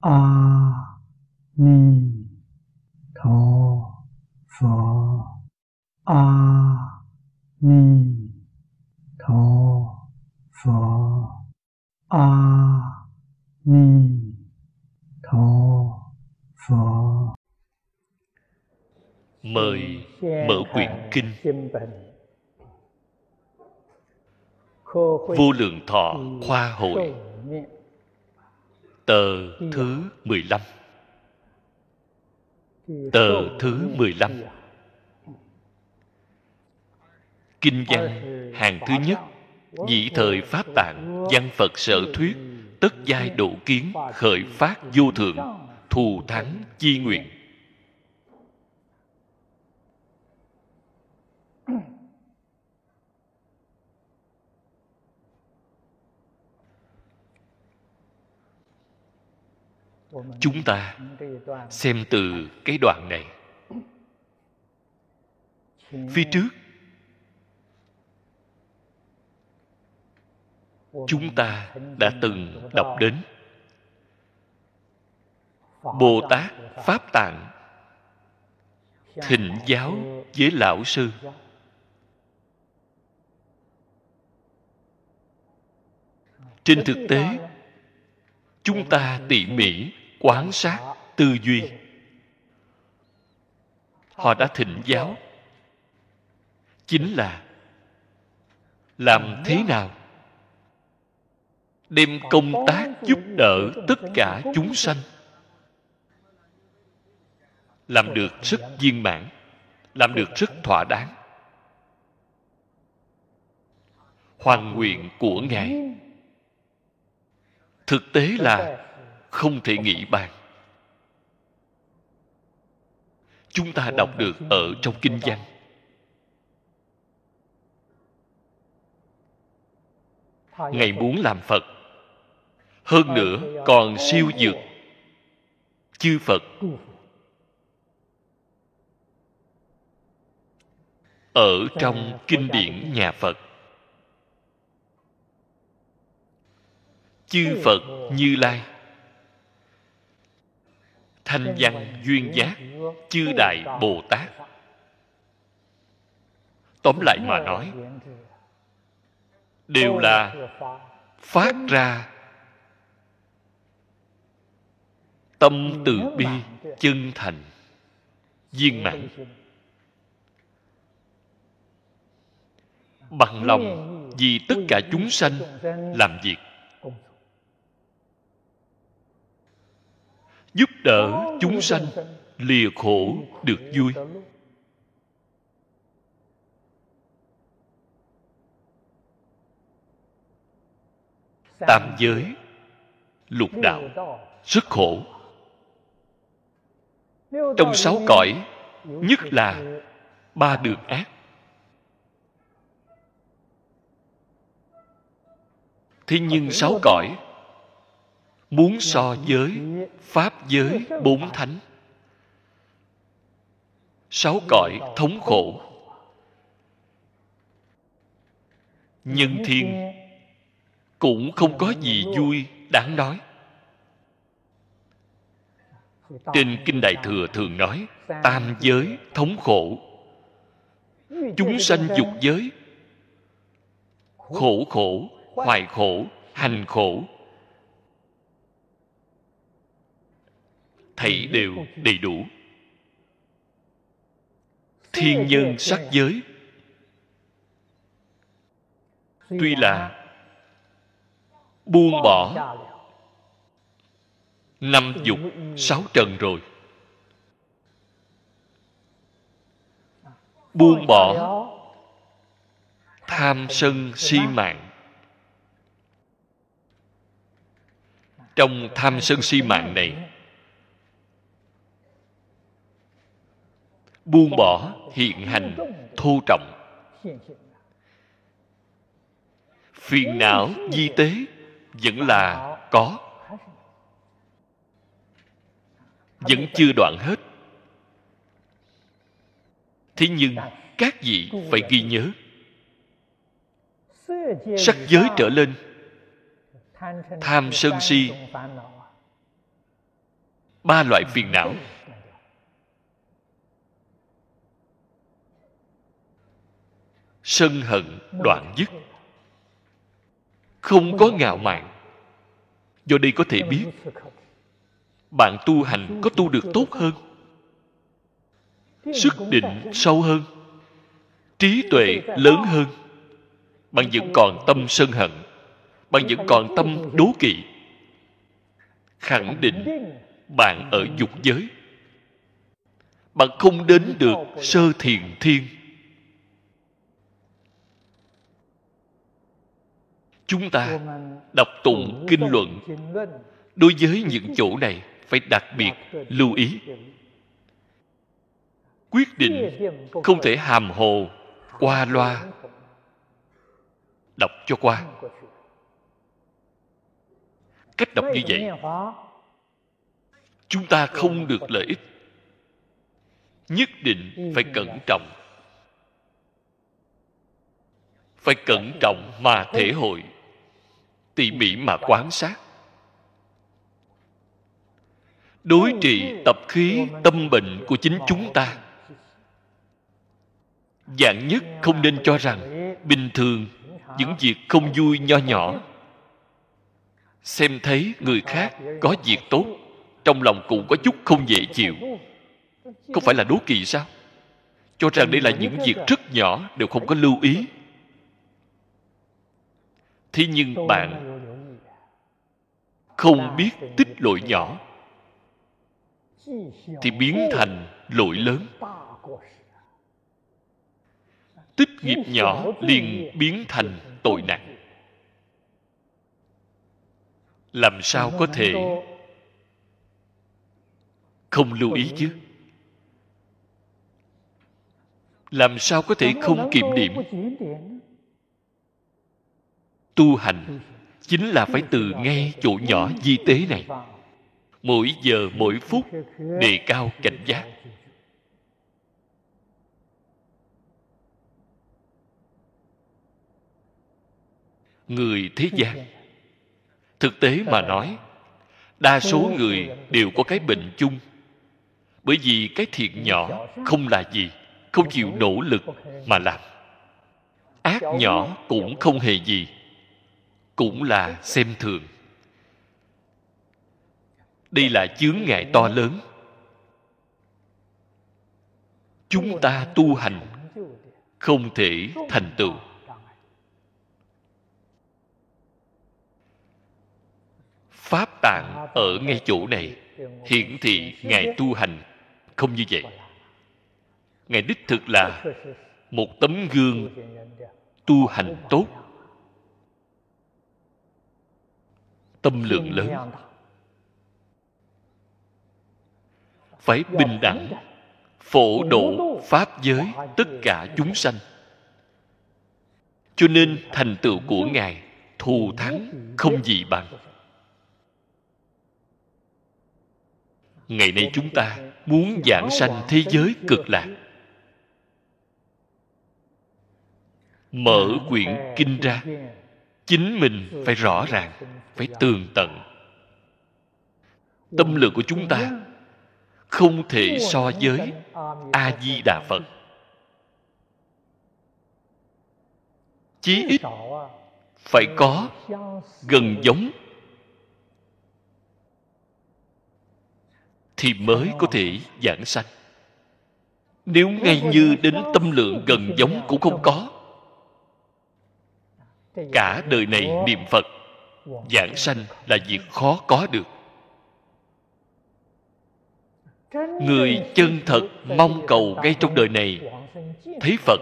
a ni tho phở a ni tho phở a ni tho phở mời mở quyển kinh. Vô lượng thọ khoa hội tờ thứ 15 tờ thứ 15 kinh văn hàng thứ nhất. nhị thời pháp tạng văn phật sở thuyết tất giai độ kiến khởi phát vô thượng thù thắng chi nguyện chúng ta xem từ cái đoạn này. Phía trước, chúng ta đã từng đọc đến bồ tát pháp tạng thịnh giáo với lão sư. Trên thực tế, chúng ta tỉ mỉ quán sát tư duy. Họ đã thịnh giáo. Chính là, làm thế nào đem công tác giúp đỡ tất cả chúng sanh. Làm được rất viên mãn, làm được rất thỏa đáng. Hoàn nguyện của ngài. Thực tế là không thể nghĩ bàn. Chúng ta đọc được ở trong kinh văn. Ngài muốn làm phật, hơn nữa còn siêu dược, chư phật. Ở trong kinh điển nhà phật, chư phật như lai thanh văn duyên giác chư đại bồ tát. Tóm lại mà nói đều là phát ra tâm từ bi chân thành viên mãn. bằng lòng vì tất cả chúng sanh làm việc giúp đỡ chúng sanh, lìa khổ được vui. Tam giới, lục đạo rất khổ. Trong sáu cõi, nhất là ba đường ác. Thế nhưng sáu cõi muốn so với pháp giới bốn thánh. Sáu cõi thống khổ. Nhân thiên cũng không có gì vui đáng nói. Trên kinh đại thừa thường nói, tam giới thống khổ. Chúng sanh dục giới, khổ khổ, hoài khổ, hành khổ. Thảy đều đầy đủ. Thiên nhân sắc giới. Tuy là buông bỏ năm dục sáu trần rồi. Buông bỏ tham sân si mạng. Trong tham sân si mạng này buông bỏ hiện hành, thô trọng. Phiền não di tế vẫn là có. Vẫn chưa đoạn hết. Thế nhưng các vị phải ghi nhớ. Sắc giới trở lên. Tham sân si. Ba loại phiền não. Sân hận đoạn dứt. Không có ngạo mạn, do đây có thể biết, bạn tu hành có tu được tốt hơn, sức định sâu hơn, trí tuệ lớn hơn. Bạn vẫn còn tâm sân hận, bạn vẫn còn tâm đố kỵ. Khẳng định bạn ở dục giới. Bạn không đến được sơ thiền thiên. Chúng ta đọc tụng kinh luận. đối với những chỗ này phải đặc biệt lưu ý. quyết định không thể hàm hồ qua loa. đọc cho qua. Cách đọc như vậy chúng ta không được lợi ích. Nhất định phải cẩn trọng. phải cẩn trọng mà thể hội tỉ mỉ mà quan sát. Đối trị tập khí tâm bệnh của chính chúng ta. Dạng nhất không nên cho rằng bình thường những việc không vui nho nhỏ. Xem thấy người khác có việc tốt, trong lòng cũng có chút không dễ chịu. Không phải là đố kỵ sao? Cho rằng đây là những việc rất nhỏ đều không có lưu ý thế nhưng bạn không biết tích lỗi nhỏ. thì biến thành lỗi lớn. tích nghiệp nhỏ liền biến thành tội nặng làm sao có thể không lưu ý chứ? Làm sao có thể không kiểm điểm tu hành, chính là phải từ ngay chỗ nhỏ di tế này. Mỗi giờ, mỗi phút, đề cao cảnh giác. Người thế gian, thực tế mà nói, đa số người đều có cái bệnh chung. Bởi vì cái thiện nhỏ không là gì, không chịu nỗ lực mà làm. Ác nhỏ cũng không hề gì cũng là xem thường. Đây là chướng ngại to lớn. Chúng ta tu hành không thể thành tựu. Pháp tạng ở ngay chỗ này, hiển thị ngài tu hành không như vậy. Ngài đích thực là một tấm gương tu hành tốt. Tâm lượng lớn. Phải bình đẳng, phổ độ pháp giới tất cả chúng sanh. Cho nên thành tựu của ngài thù thắng không gì bằng. Ngày nay chúng ta muốn giảng sanh thế giới cực lạc. Mở quyển kinh ra chính mình phải rõ ràng, phải tường tận. Tâm lượng của chúng ta không thể so với a di đà phật. Chí ít phải có gần giống thì mới có thể giảng sanh. Nếu ngay như đến tâm lượng gần giống cũng không có cả đời này niệm phật giảng sanh là việc khó có được. Người chân thật mong cầu ngay trong đời này. thấy phật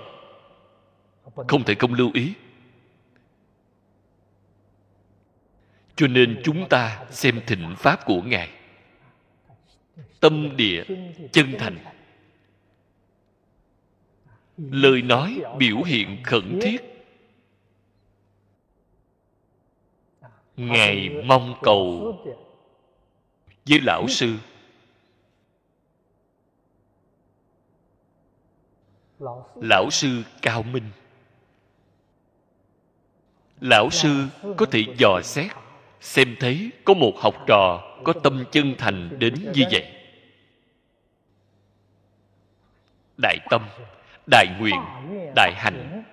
không thể không lưu ý. Cho nên chúng ta xem thịnh pháp của ngài. Tâm địa chân thành. lời nói biểu hiện khẩn thiết ngài mong cầu với lão sư. Lão sư cao minh. Lão sư có thể dò xét, xem thấy có một học trò có tâm chân thành đến như vậy. Đại tâm, đại nguyện, đại hạnh.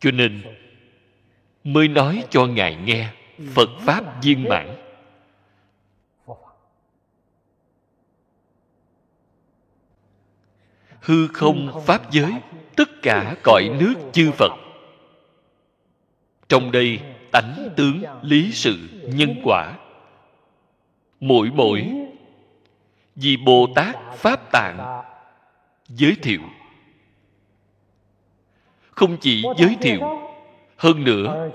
Cho nên mới nói cho ngài nghe phật pháp viên mãn. Hư không pháp giới, tất cả cõi nước chư phật. Trong đây, tánh tướng lý sự nhân quả. Mỗi mỗi, vì bồ tát pháp tạng giới thiệu. Không chỉ giới thiệu hơn nữa,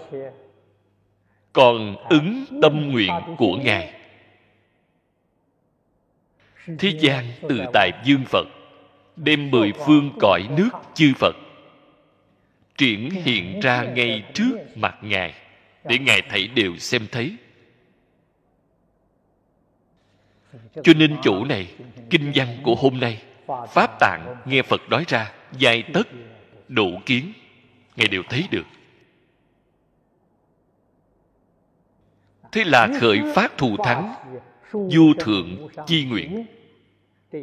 còn ứng tâm nguyện của ngài. Thế gian từ tại dương phật, đem mười phương cõi nước chư phật, triển hiện ra ngay trước mặt ngài để ngài thấy đều xem thấy. Cho nên chủ này, kinh văn của hôm nay, pháp tạng nghe phật nói ra dài tất độ kiến, ngài đều thấy được. Thế là khởi phát thù thắng du thượng chi nguyện.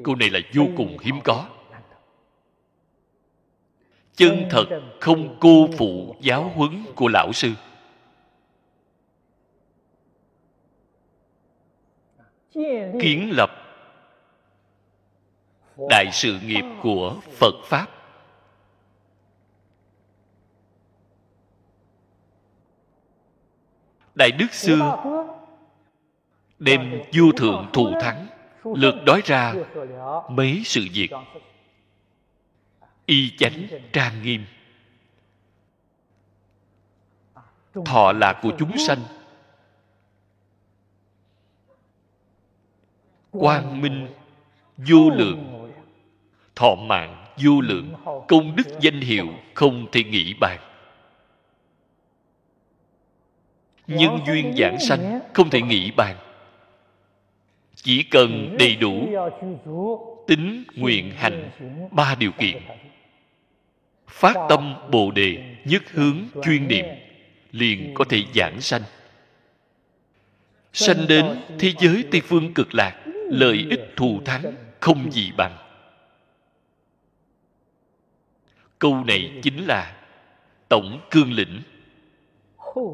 câu này là vô cùng hiếm có. chân thật không cô phụ giáo huấn của lão sư. Kiến lập đại sự nghiệp của phật pháp đại đức xưa đem vua thượng thù thắng, lượt đói ra mấy sự việc. Y chánh trang nghiêm. Thọ là của chúng sanh. Quang minh, vô lượng. Thọ mạng, vô lượng. Công đức danh hiệu không thể nghĩ bàn. Nhân duyên giảng sanh không thể nghĩ bàn. Chỉ cần đầy đủ tính nguyện hành ba điều kiện. phát tâm bồ đề nhất hướng chuyên niệm liền có thể giảng sanh. sanh đến thế giới tây phương cực lạc lợi ích thù thắng không gì bằng. Câu này chính là tổng cương lĩnh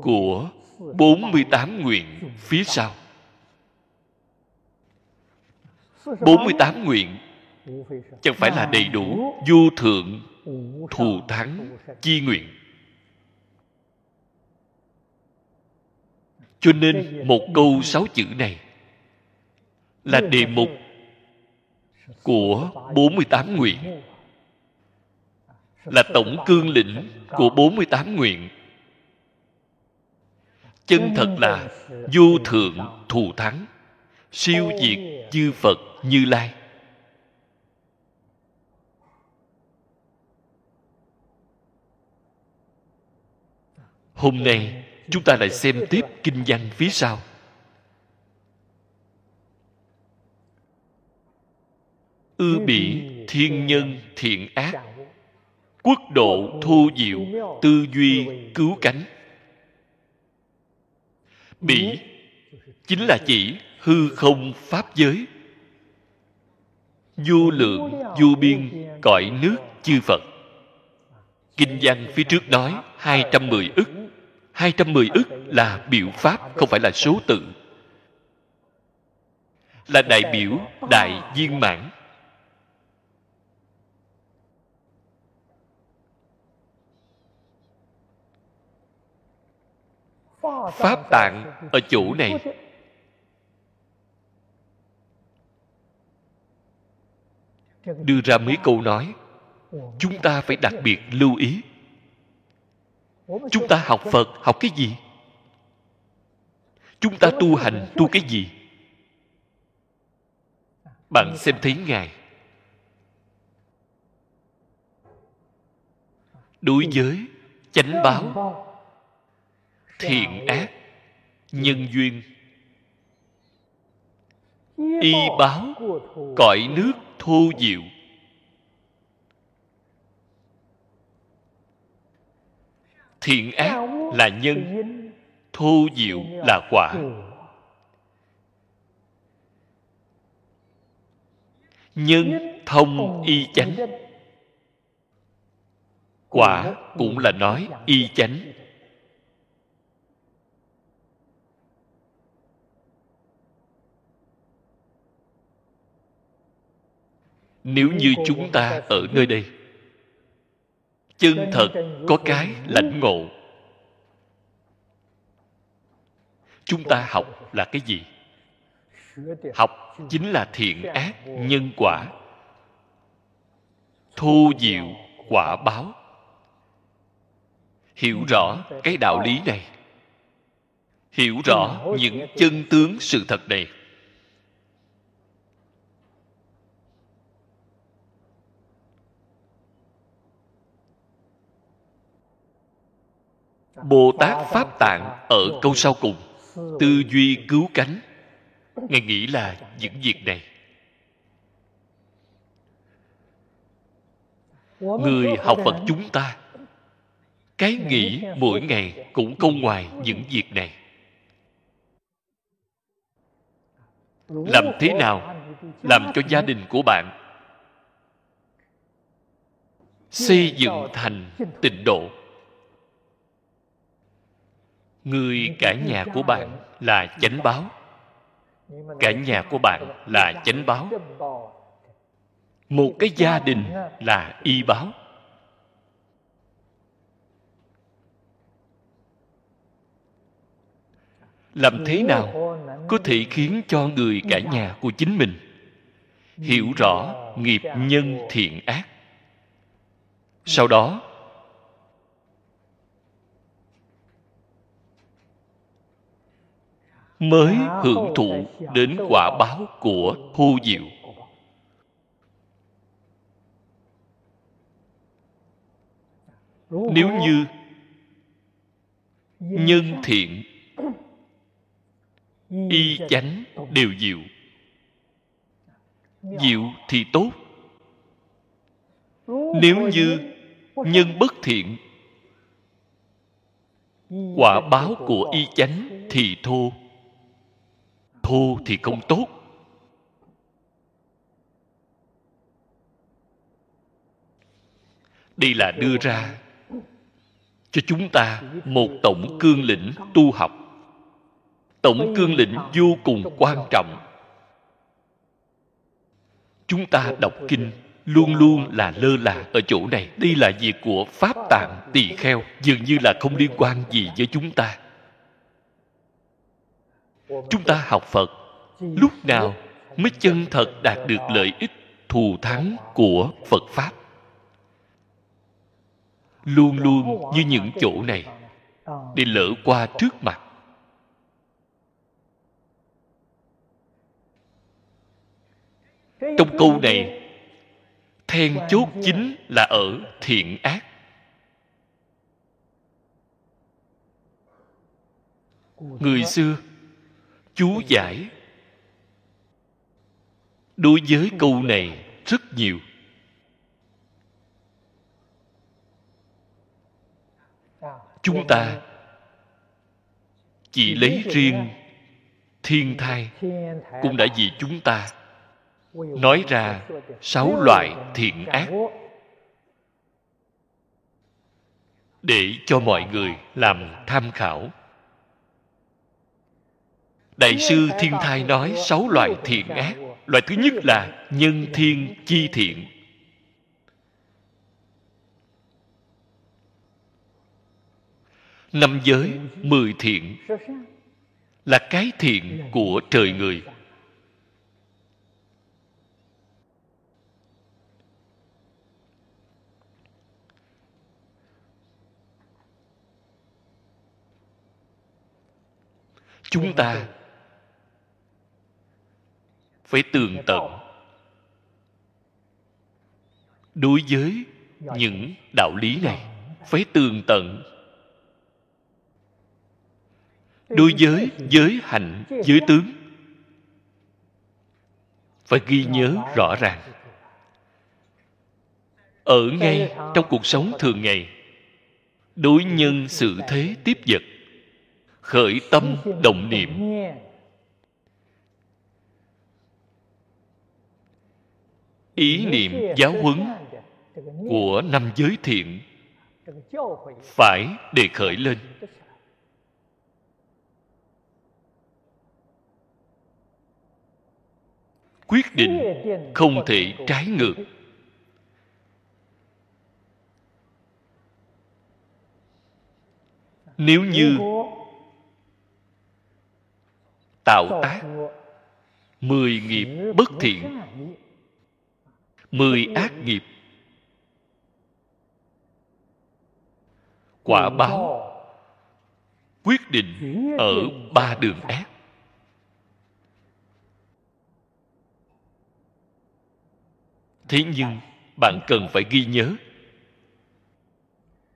của 48 nguyện phía sau. 48 nguyện chẳng phải là đầy đủ vô thượng, thù thắng, chi nguyện. Cho nên một câu sáu chữ này là đề mục của 48 nguyện, là tổng cương lĩnh của 48 nguyện chân thật là vô thượng thù thắng, siêu diệt chư phật như lai. Hôm nay chúng ta lại xem tiếp kinh văn phía sau. Ư bỉ thiên nhân thiện ác, quốc độ thu diệu tư duy cứu cánh bỉ chính là chỉ hư không pháp giới. Vô lượng vô biên cõi nước chư Phật. Kinh văn phía trước nói 210 ức. 210 ức là biểu pháp, không phải là số tự. Là đại biểu đại viên mãn. Pháp tạng ở chỗ này. Đưa ra mấy câu nói, chúng ta phải đặc biệt lưu ý. Chúng ta học phật học cái gì? Chúng ta tu hành tu cái gì? Bạn xem thấy ngài. Đối với chánh báo thiện ác nhân duyên. Y báo cõi nước thô diệu. Thiện ác là nhân thô diệu là quả. nhân thông y chánh. Quả cũng là nói y chánh. Nếu như chúng ta ở nơi đây, chân thật có cái lãnh ngộ. Chúng ta học là cái gì? Học chính là thiện ác, nhân quả thu diệu, quả báo. Hiểu rõ cái đạo lý này, hiểu rõ những chân tướng sự thật này. Bồ tát pháp tạng ở câu sau cùng, tư duy cứu cánh. Ngài nghĩ là những việc này. Người học phật chúng ta, cái nghĩ mỗi ngày cũng không ngoài những việc này. Làm thế nào làm cho gia đình của bạn xây dựng thành tịnh độ? Người cả nhà của bạn là chánh báo. Cả nhà của bạn là chánh báo. một cái gia đình là y báo. Làm thế nào có thể khiến cho người cả nhà của chính mình hiểu rõ nghiệp nhân thiện ác? Sau đó mới hưởng thụ đến quả báo của thu diệu. Nếu như nhân thiện y chánh đều diệu. Diệu thì tốt. Nếu như nhân bất thiện quả báo của y chánh thì thô thô thì không tốt. Đây là đưa ra cho chúng ta một tổng cương lĩnh tu học. Tổng cương lĩnh vô cùng quan trọng. Chúng ta đọc kinh luôn luôn là lơ là ở chỗ này. Đây là việc của pháp tạng tỳ kheo, dường như là không liên quan gì với chúng ta chúng ta học phật. Lúc nào mới chân thật đạt được lợi ích thù thắng của phật pháp? Luôn luôn như những chỗ này, để lỡ qua trước mặt. Trong câu này, then chốt chính là ở thiện ác. Người xưa chú giải. Đối với câu này rất nhiều. Chúng ta chỉ lấy riêng thiên thai cũng đã vì chúng ta nói ra sáu loại thiện ác. Để cho mọi người làm tham khảo đại sư thiên thai nói sáu loại thiện ác. Loại thứ nhất là nhân thiên chi thiện. Năm giới mười thiện là cái thiện của trời người. Chúng ta phải tường tận. Đối với những đạo lý này, phải tường tận. Đối với giới hạnh, giới tướng, phải ghi nhớ rõ ràng. Ở ngay trong cuộc sống thường ngày, đối nhân sự thế tiếp vật, khởi tâm động niệm ý niệm giáo huấn của năm giới thiện phải đề khởi lên. Quyết định không thể trái ngược. Nếu như tạo tác mười nghiệp bất thiện mười ác nghiệp. Quả báo. Quyết định ở ba đường ác. Thế nhưng bạn cần phải ghi nhớ.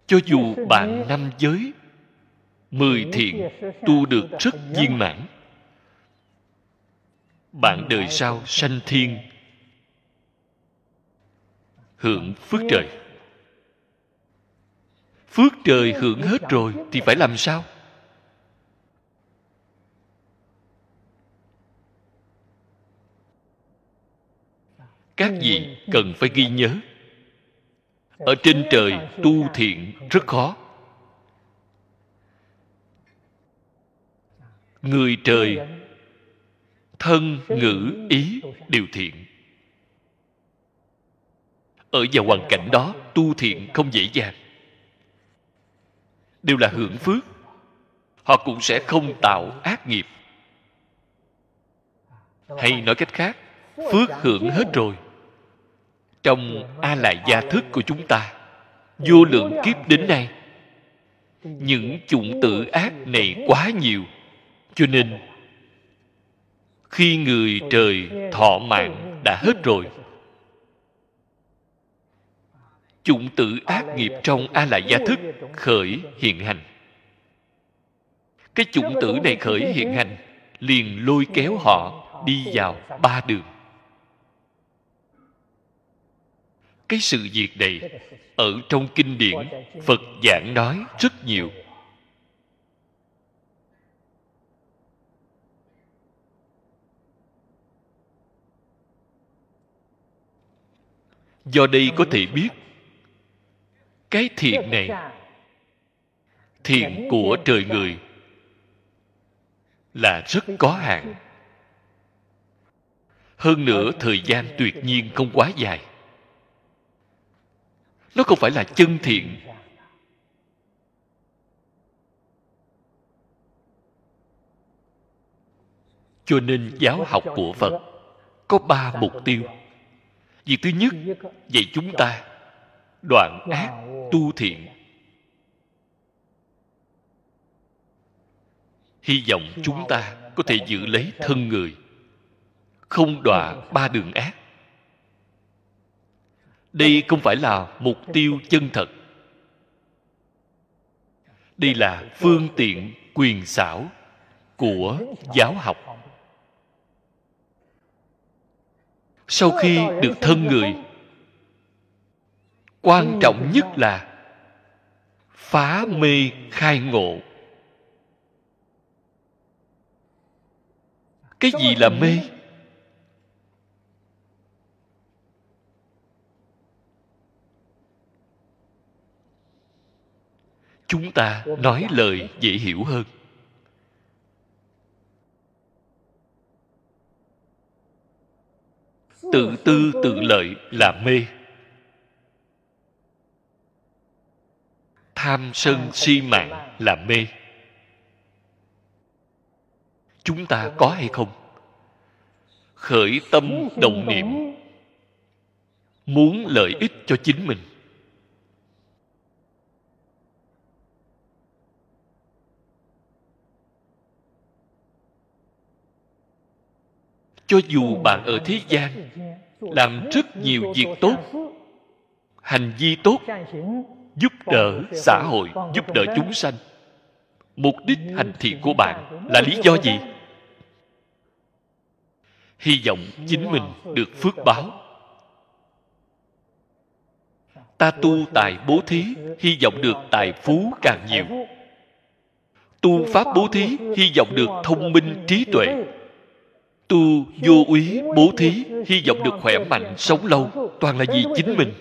Cho dù bạn năm giới, mười thiện tu được rất viên mãn, bạn đời sau sanh thiên hưởng phước trời. Phước trời hưởng hết rồi thì phải làm sao? Các vị cần phải ghi nhớ? Ở trên trời tu thiện rất khó. Người trời thân ngữ ý đều thiện ở vào hoàn cảnh đó, tu thiện không dễ dàng. Đều là hưởng phước, họ cũng sẽ không tạo ác nghiệp. Hay nói cách khác, phước hưởng hết rồi, trong a lại gia thức của chúng ta, vô lượng kiếp đến nay, những chủng tử ác này quá nhiều. Cho nên, khi người trời thọ mạng đã hết rồi chủng tử ác nghiệp trong a lại gia thức khởi hiện hành. Cái chủng tử này khởi hiện hành liền lôi kéo họ đi vào ba đường. Cái sự việc này ở trong kinh điển phật giảng nói rất nhiều. Do đây có thể biết cái thiện này thiện của trời người là rất có hạn. hơn nữa thời gian tuyệt nhiên không quá dài. Nó không phải là chân thiện. Cho nên giáo học của phật có ba mục tiêu. việc thứ nhất dạy chúng ta đoạn ác tu thiện. Hy vọng chúng ta có thể giữ lấy thân người không đọa ba đường ác. Đây không phải là mục tiêu chân thật. Đây là phương tiện quyền xảo của giáo học. Sau khi được thân người quan trọng nhất là phá mê khai ngộ. Cái gì là mê? Chúng ta nói lời dễ hiểu hơn. Tự tư tự lợi là mê tham sân si mạng là mê. Chúng ta có hay không? Khởi tâm động niệm. Muốn lợi ích cho chính mình. Cho dù bạn ở thế gian, làm rất nhiều việc tốt, hành vi tốt giúp đỡ xã hội giúp đỡ chúng sanh. Mục đích hành thiện của bạn là lý do gì? hy vọng chính mình được phước báo. ta tu tài bố thí hy vọng được tài phú càng nhiều. tu pháp bố thí hy vọng được thông minh trí tuệ. tu vô úy bố thí hy vọng được khỏe mạnh sống lâu toàn là vì chính mình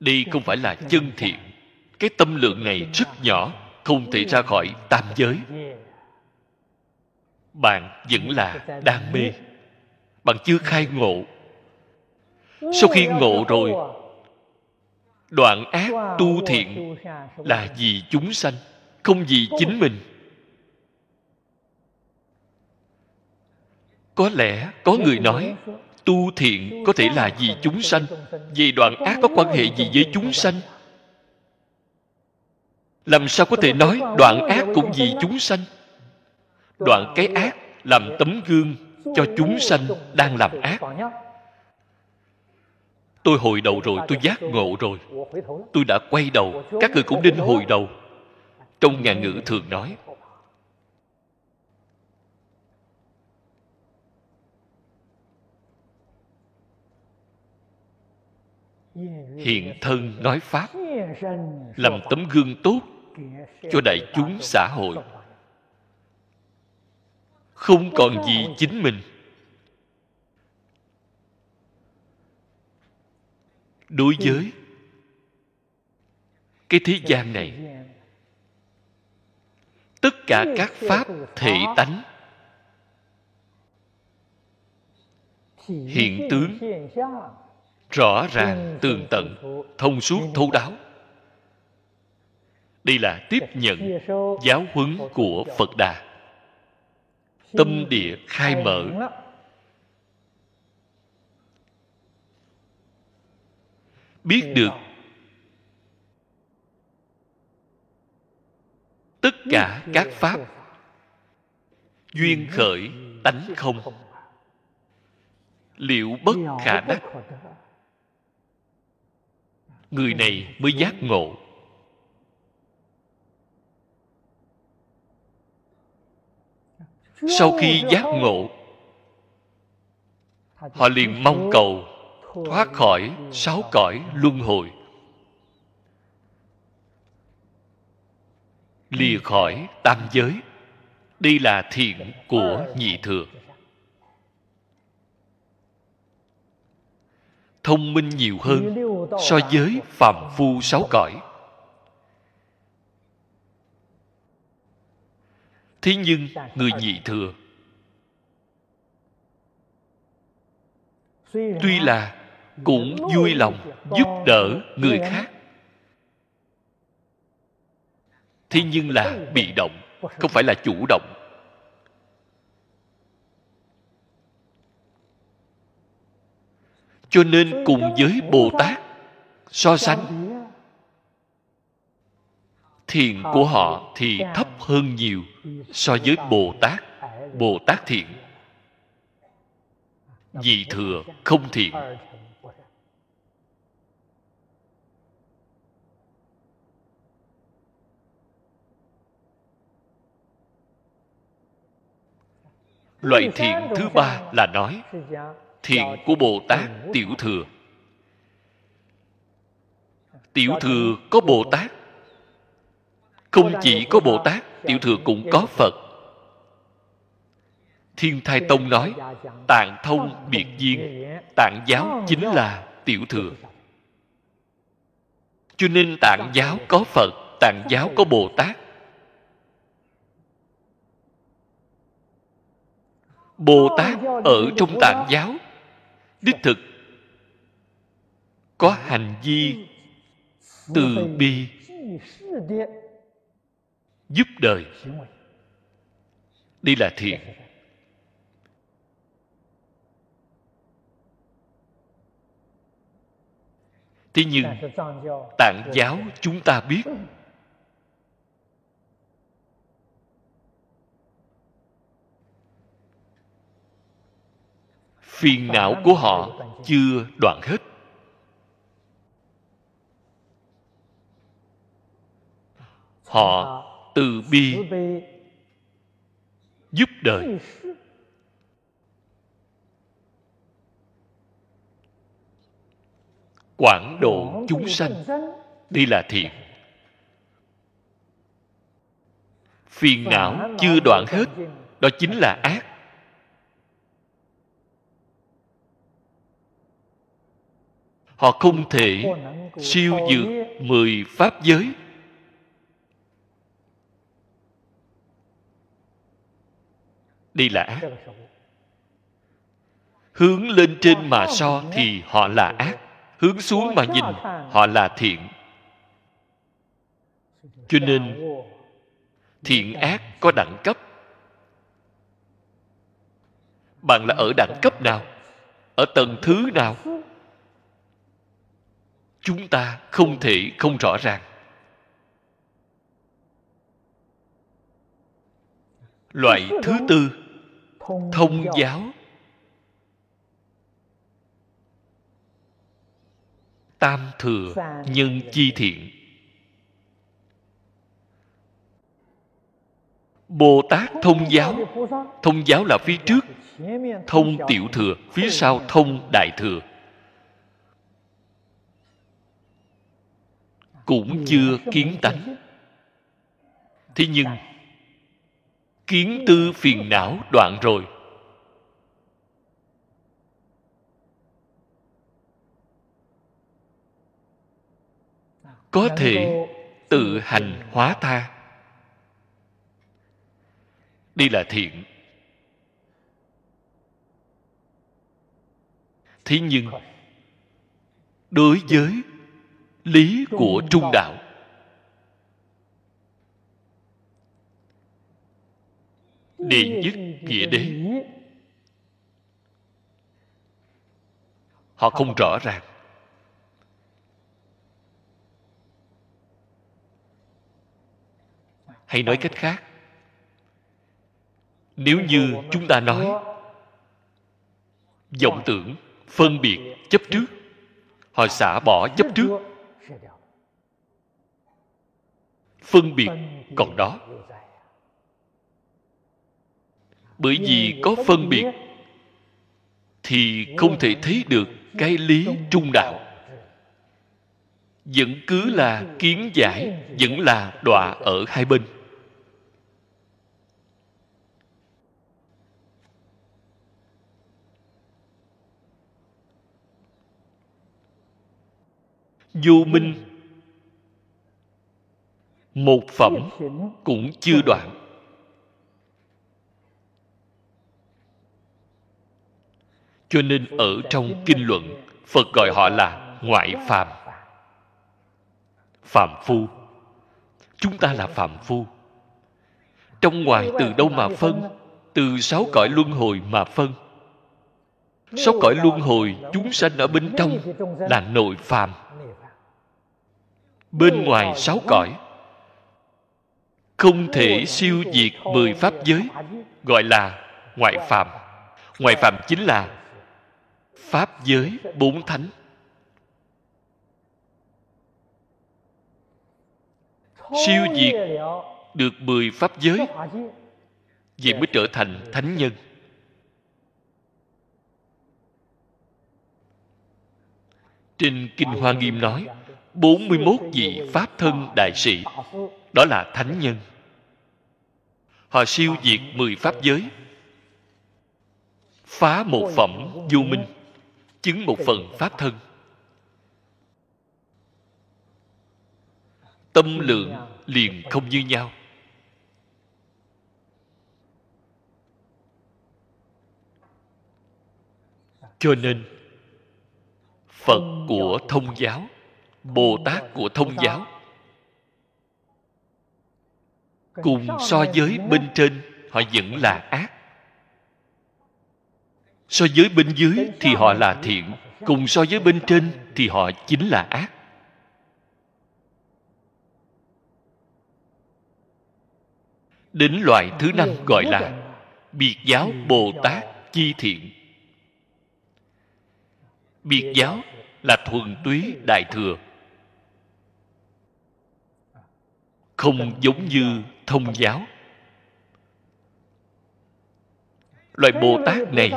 đây không phải là chân thiện. Cái tâm lượng này rất nhỏ, không thể ra khỏi tam giới. Bạn vẫn là đam mê. Bạn chưa khai ngộ. Sau khi ngộ rồi, đoạn ác tu thiện là vì chúng sanh, không vì chính mình. Có lẽ có người nói tu thiện có thể là vì chúng sanh, vì đoạn ác có quan hệ gì với chúng sanh? Làm sao có thể nói đoạn ác cũng vì chúng sanh? Đoạn cái ác làm tấm gương cho chúng sanh đang làm ác. Tôi hồi đầu rồi, tôi giác ngộ rồi. Tôi đã quay đầu, các người cũng nên hồi đầu. Trong ngàn ngữ thường nói hiện thân nói pháp làm tấm gương tốt cho đại chúng xã hội. Không còn gì chính mình. Đối với cái thế gian này tất cả các pháp thể tánh hiện tướng rõ ràng tường tận thông suốt thấu đáo. Đây là tiếp nhận giáo huấn của phật đà. Tâm địa khai mở. biết được tất cả các pháp duyên khởi tánh không. Liệu bất khả đắc người này mới giác ngộ. Sau khi giác ngộ, họ liền mong cầu thoát khỏi sáu cõi luân hồi. Lìa khỏi tam giới. Đây là thiện của nhị thừa. Thông minh nhiều hơn so với phàm phu sáu cõi. Thế nhưng người nhị thừa, tuy là cũng vui lòng giúp đỡ người khác, thế nhưng là bị động, không phải là chủ động. Cho nên cùng với bồ tát, so sánh thiện của họ thì thấp hơn nhiều so với bồ tát. Bồ tát thiện. Vì thừa không thiện. Loại thiện thứ ba là nói thiện của bồ tát tiểu thừa. Tiểu thừa có bồ tát. Không chỉ có bồ tát tiểu thừa cũng có phật. Thiên thai tông nói tạng thông biệt duyên tạng giáo chính là tiểu thừa. Cho nên tạng giáo có phật tạng giáo có bồ tát. Bồ tát ở trong tạng giáo đích thực có hành vi từ bi giúp đời. Đi là thiện. Thế nhưng, tạng giáo chúng ta biết phiền não của họ chưa đoạn hết. Họ từ bi giúp đời. Quảng độ chúng sanh, đây là thiện. Phiền não chưa đoạn hết, đó chính là ác. Họ không thể siêu dược mười pháp giới. Đây là ác hướng lên trên mà so thì họ là ác. Hướng xuống mà nhìn, họ là thiện. Cho nên, thiện ác có đẳng cấp. Bạn là ở đẳng cấp nào? Ở tầng thứ nào? Chúng ta không thể không rõ ràng. Loại thứ tư, thông giáo. Tam thừa nhân chi thiện. Bồ tát thông giáo. Thông giáo là phía trước, thông tiểu thừa, phía sau thông đại thừa. Cũng chưa kiến tánh. thế nhưng kiến tư phiền não đoạn rồi. Có thể tự hành hóa tha đây là thiện. Thế nhưng đối với lý của trung đạo. Đệ nhất nghĩa đế. họ không rõ ràng. Hay nói cách khác. Nếu như chúng ta nói vọng tưởng phân biệt chấp trước họ xả bỏ chấp trước phân biệt còn đó. bởi vì có phân biệt thì không thể thấy được cái lý trung đạo. vẫn cứ là kiến giải. vẫn là đọa ở hai bên vô minh. Một phẩm cũng chưa đoạn. Cho nên ở trong kinh luận, phật gọi họ là ngoại phàm. Phàm phu. Chúng ta là phàm phu. Trong ngoài từ đâu mà phân? Từ sáu cõi luân hồi mà phân. Sáu cõi luân hồi chúng sanh ở bên trong là nội phàm bên ngoài sáu cõi. Không thể siêu diệt mười pháp giới, gọi là ngoại phạm ngoại phạm chính là pháp giới bốn thánh. Siêu diệt được mười pháp giới, vậy mới trở thành thánh nhân. Trên kinh hoa nghiêm nói 41 vị Pháp thân đại sĩ. Đó là thánh nhân. Họ siêu diệt 10 Pháp giới. Phá một phẩm vô minh, Chứng một phần Pháp thân. Tâm lượng liền không như nhau. Cho nên, Phật của thông giáo bồ tát của thông giáo. Cùng so với bên trên, họ vẫn là ác. So với bên dưới thì họ là thiện, cùng so với bên trên thì họ chính là ác. Đến loại thứ năm gọi là biệt giáo bồ tát chi thiện. Biệt giáo là thuần túy đại thừa. Không giống như thông giáo. Loại bồ tát này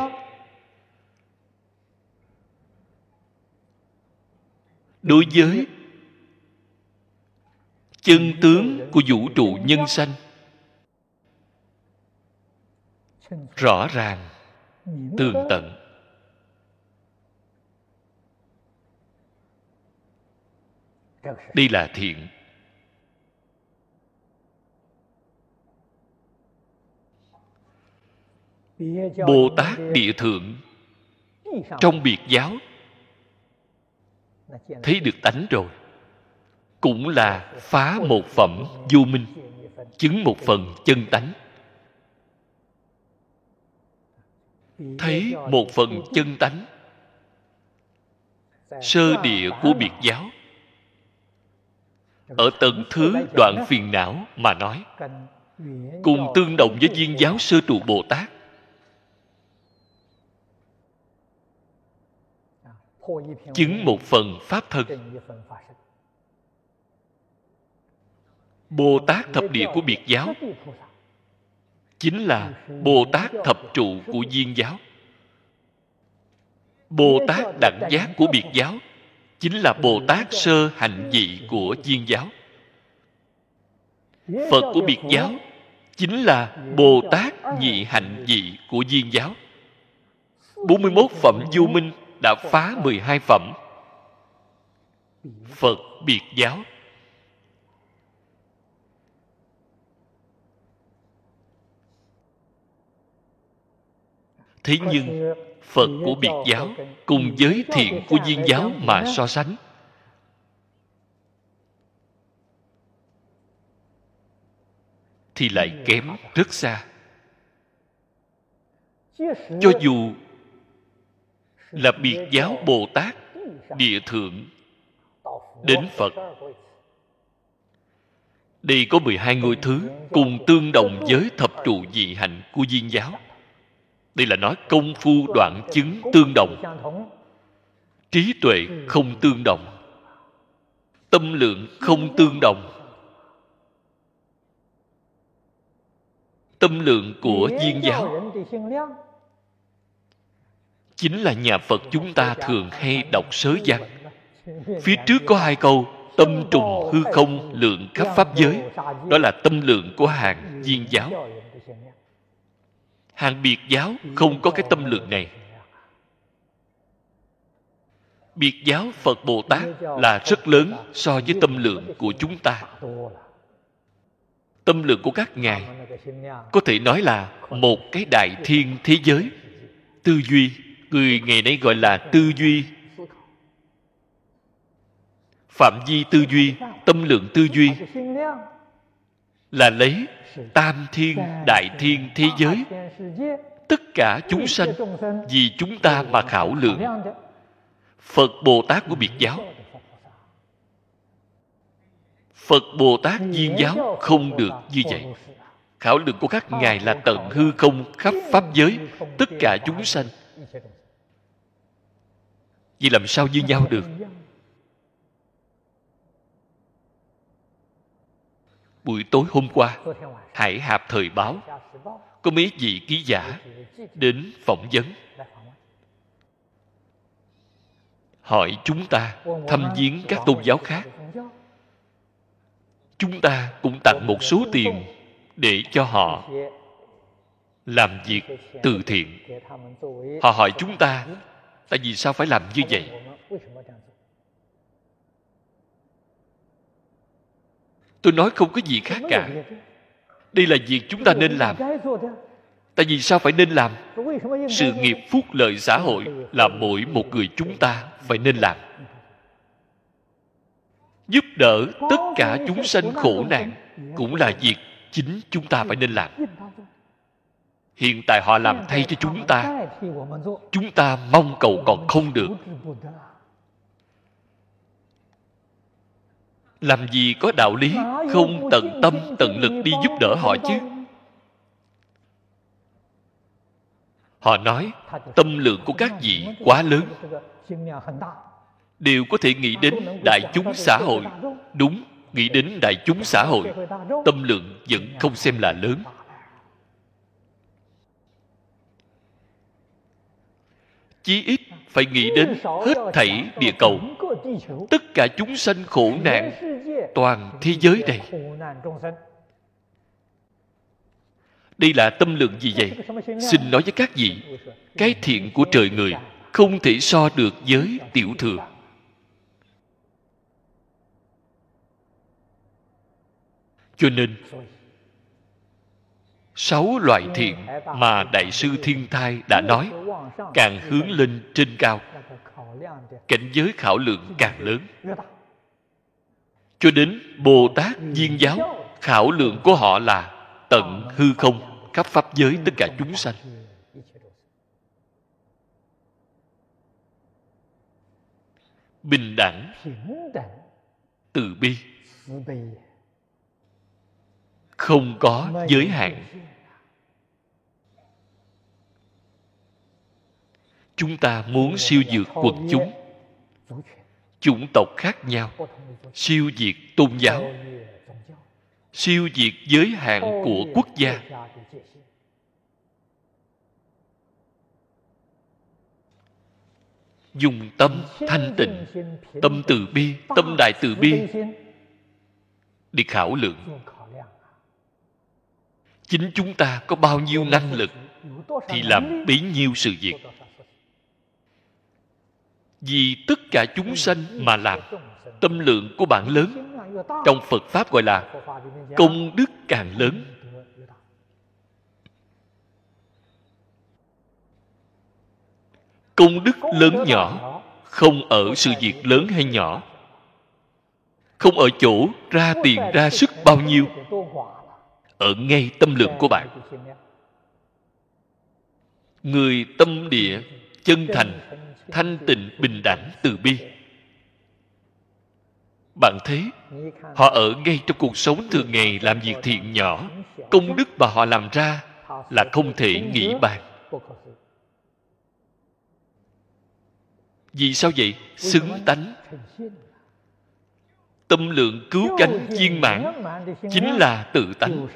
đối với chân tướng của vũ trụ nhân sanh rõ ràng, tường tận. Đây là thiện. Bồ tát địa thượng, trong biệt giáo, thấy được tánh rồi. Cũng là phá một phẩm vô minh, chứng một phần chân tánh. Thấy một phần chân tánh, sơ địa của biệt giáo. Ở tận thứ đoạn phiền não mà nói, cùng tương đồng với viên giáo sơ trụ bồ tát chứng một phần pháp thân bồ tát thập địa của biệt giáo chính là bồ tát thập trụ của viên giáo. Bồ tát đẳng giác của biệt giáo chính là bồ tát sơ hạnh vị của viên giáo. Phật của biệt giáo chính là bồ tát nhị hạnh dị của viên giáo. 41 phẩm vô minh đã phá 12 phẩm. Phật biệt giáo. Thế nhưng, Phật của biệt giáo cùng giới thiện của viên giáo mà so sánh. Thì lại kém rất xa. Cho dù là biệt giáo bồ tát địa thượng, đến phật. Đây có 12 ngôi thứ cùng tương đồng với thập trụ dị hạnh của viên giáo. Đây là nói công phu đoạn chứng tương đồng, trí tuệ không tương đồng, tâm lượng không tương đồng. Tâm lượng của viên giáo chính là nhà phật chúng ta thường hay đọc sớ văn. Phía trước có hai câu, tâm trùng hư không lượng khắp pháp giới. Đó là tâm lượng của hàng viên giáo. Hàng biệt giáo không có cái tâm lượng này. Biệt giáo phật bồ tát là rất lớn so với tâm lượng của chúng ta. Tâm lượng của các ngài có thể nói là một cái đại thiên thế giới tư duy người ngày nay gọi là tư duy. Phạm vi tư duy, tâm lượng tư duy là lấy tam thiên, đại thiên thế giới. Tất cả chúng sanh, vì chúng ta mà khảo lượng. Phật bồ tát của biệt giáo. Phật bồ tát viên giáo không được như vậy. Khảo lượng của các ngài là tận hư không khắp pháp giới. Tất cả chúng sanh vì làm sao như nhau được? Buổi tối hôm qua hải hạp thời báo. Có mấy vị ký giả đến phỏng vấn. Hỏi chúng ta thăm viếng các tôn giáo khác. Chúng ta cũng tặng một số tiền để cho họ làm việc từ thiện. Họ hỏi chúng ta tại vì sao phải làm như vậy? Tôi nói không có gì khác cả. Đây là việc chúng ta nên làm. Tại vì sao phải nên làm? Sự nghiệp phúc lợi xã hội là mỗi một người chúng ta phải nên làm. Giúp đỡ tất cả chúng sanh khổ nạn cũng là việc chính chúng ta phải nên làm hiện tại họ làm thay cho chúng ta. Chúng ta mong cầu còn không được. Làm gì có đạo lý? Không tận tâm, tận lực đi giúp đỡ họ chứ. Họ nói, tâm lượng của các vị quá lớn. Đều có thể nghĩ đến đại chúng xã hội. Đúng, nghĩ đến đại chúng xã hội. Tâm lượng vẫn không xem là lớn. Chí ít phải nghĩ đến hết thảy địa cầu. Tất cả chúng sanh khổ nạn, toàn thế giới này. Đây là tâm lượng gì vậy? Xin nói với các vị, cái thiện của trời người không thể so được với tiểu thừa. Cho nên sáu loại thiện mà đại sư thiên thai đã nói, càng hướng lên trên cao. Cảnh giới khảo lượng càng lớn. Cho đến bồ tát viên giáo, khảo lượng của họ là tận hư không, khắp pháp giới tất cả chúng sanh. Bình đẳng, từ bi không có giới hạn. Chúng ta muốn siêu vượt quần chúng. Chủng tộc khác nhau. Siêu diệt tôn giáo. Siêu diệt giới hạn của quốc gia. Dùng tâm thanh tịnh, tâm từ bi, tâm đại từ bi. Để khảo lượng chính chúng ta có bao nhiêu năng lực thì làm bấy nhiêu sự việc. Vì tất cả chúng sanh mà làm, tâm lượng của bạn lớn. Trong phật pháp gọi là công đức càng lớn. Công đức lớn nhỏ không ở sự việc lớn hay nhỏ. Không ở chỗ ra tiền, ra sức bao nhiêu ở ngay tâm lượng của bạn. Người tâm địa chân thành, thanh tịnh, bình đẳng từ bi. Bạn thấy, họ ở ngay trong cuộc sống thường ngày làm việc thiện nhỏ, công đức mà họ làm ra là không thể nghĩ bàn. Vì sao vậy? Xứng tánh tâm lượng cứu cánh viên mãn chính là tự tánh.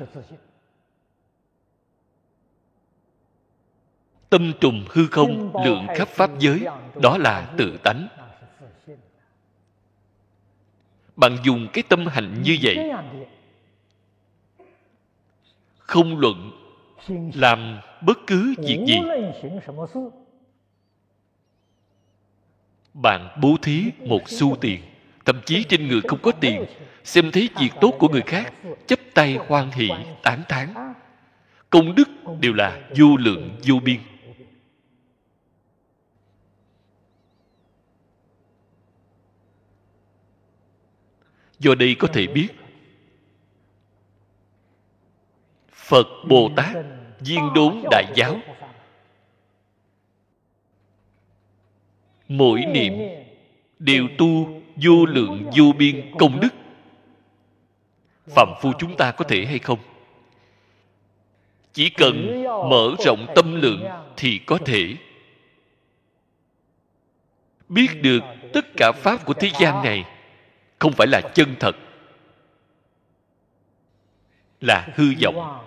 tâm trùng hư không lượng khắp pháp giới đó là tự tánh. bạn dùng cái tâm hành như vậy không luận làm bất cứ việc gì. bạn bố thí một xu tiền thậm chí trên người không có tiền. Xem thấy việc tốt của người khác chấp tay hoan hỷ, tán thán. Công đức đều là vô lượng, vô biên. Do đây có thể biết, phật bồ tát viên đốn đại giáo. Mỗi niệm đều tu vô lượng vô biên công đức. Phạm phu chúng ta có thể hay không? Chỉ cần mở rộng tâm lượng thì có thể. Biết được tất cả pháp của thế gian này không phải là chân thật, là hư vọng.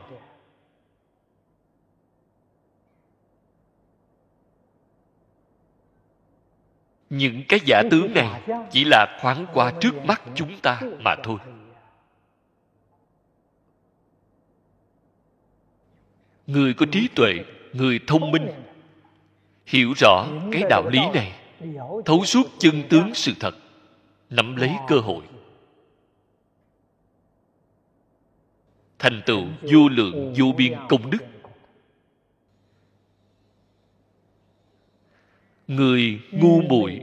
Những cái giả tướng này chỉ là thoáng qua trước mắt chúng ta mà thôi. Người có trí tuệ, người thông minh, hiểu rõ cái đạo lý này, thấu suốt chân tướng sự thật, nắm lấy cơ hội. Thành tựu vô lượng vô biên công đức. Người ngu muội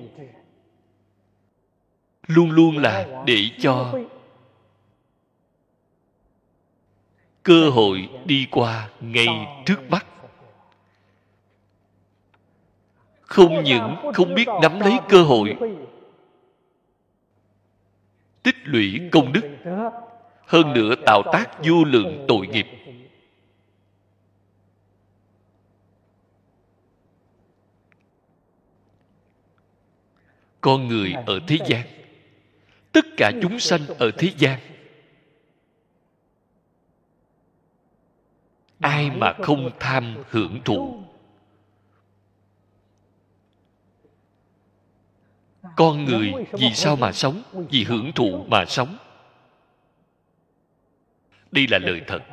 luôn luôn là để cho cơ hội đi qua ngay trước mắt. Không những không biết nắm lấy cơ hội tích lũy công đức, hơn nữa tạo tác vô lượng tội nghiệp. con người ở thế gian. Tất cả chúng sanh ở thế gian. Ai mà không tham hưởng thụ? con người vì sao mà sống? Vì hưởng thụ mà sống. Đây là lời thật.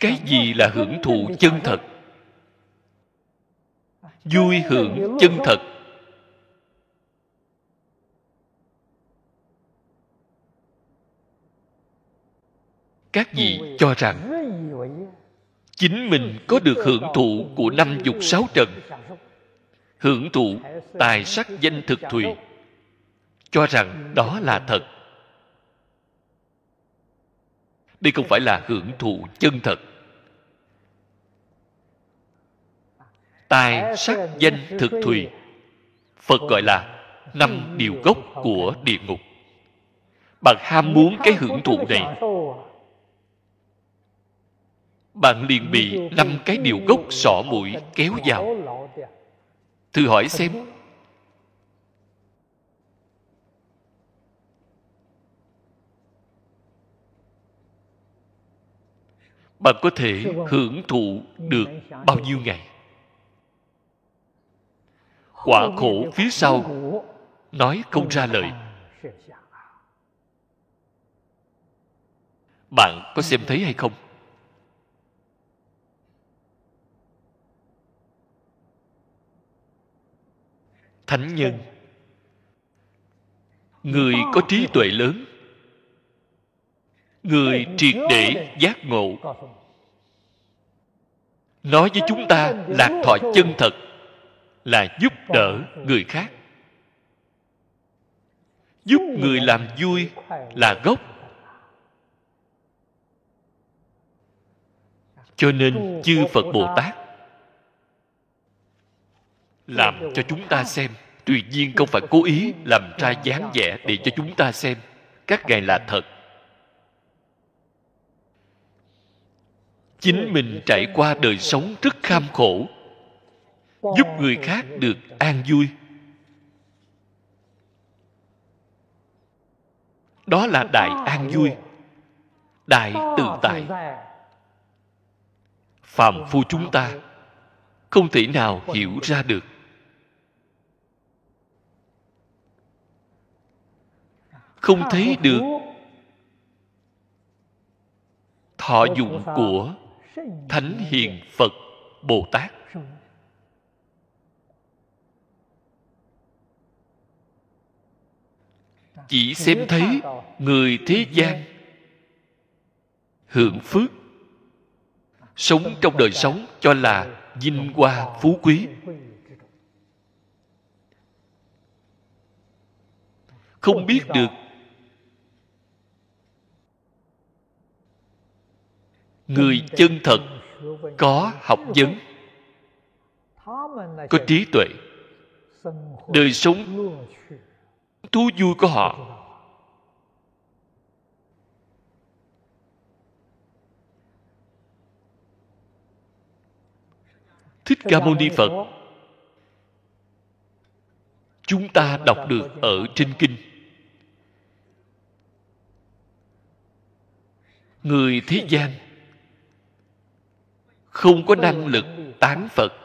Cái gì là hưởng thụ chân thật? Vui hưởng chân thật. Các vị cho rằng, chính mình có được hưởng thụ của năm dục sáu trần. Hưởng thụ tài sắc danh thực thùy, cho rằng đó là thật. Đây không phải là hưởng thụ chân thật. Tài, sắc, danh, thực thùy. Phật gọi là năm điều gốc của địa ngục. Bạn ham muốn cái hưởng thụ này. Bạn liền bị năm cái điều gốc sọ mũi kéo vào. Thử hỏi xem. Bạn có thể hưởng thụ được bao nhiêu ngày? Quả khổ phía sau. nói không ra lời. Bạn có xem thấy hay không? Thánh nhân. Người có trí tuệ lớn. Người triệt để giác ngộ. Nói với chúng ta lạc thọ chân thật là giúp đỡ người khác. Giúp người làm vui là gốc. Cho nên chư phật bồ tát làm cho chúng ta xem. tùy nhiên không phải cố ý làm ra dáng vẻ để cho chúng ta xem. Các ngài là thật. Chính mình trải qua đời sống rất kham khổ giúp người khác được an vui. Đó là đại an vui đại tự tại. Phàm phu chúng ta không thể nào hiểu ra được. Không thấy được thọ dụng của thánh hiền phật bồ tát. Chỉ xem thấy người thế gian hưởng phước sống trong đời sống cho là vinh hoa phú quý. không biết được người chân thật có học vấn có trí tuệ đời sống thú vui của họ. Thích ca mâu ni phật. Chúng ta đọc được ở trên kinh. Người thế gian không có năng lực tán phật.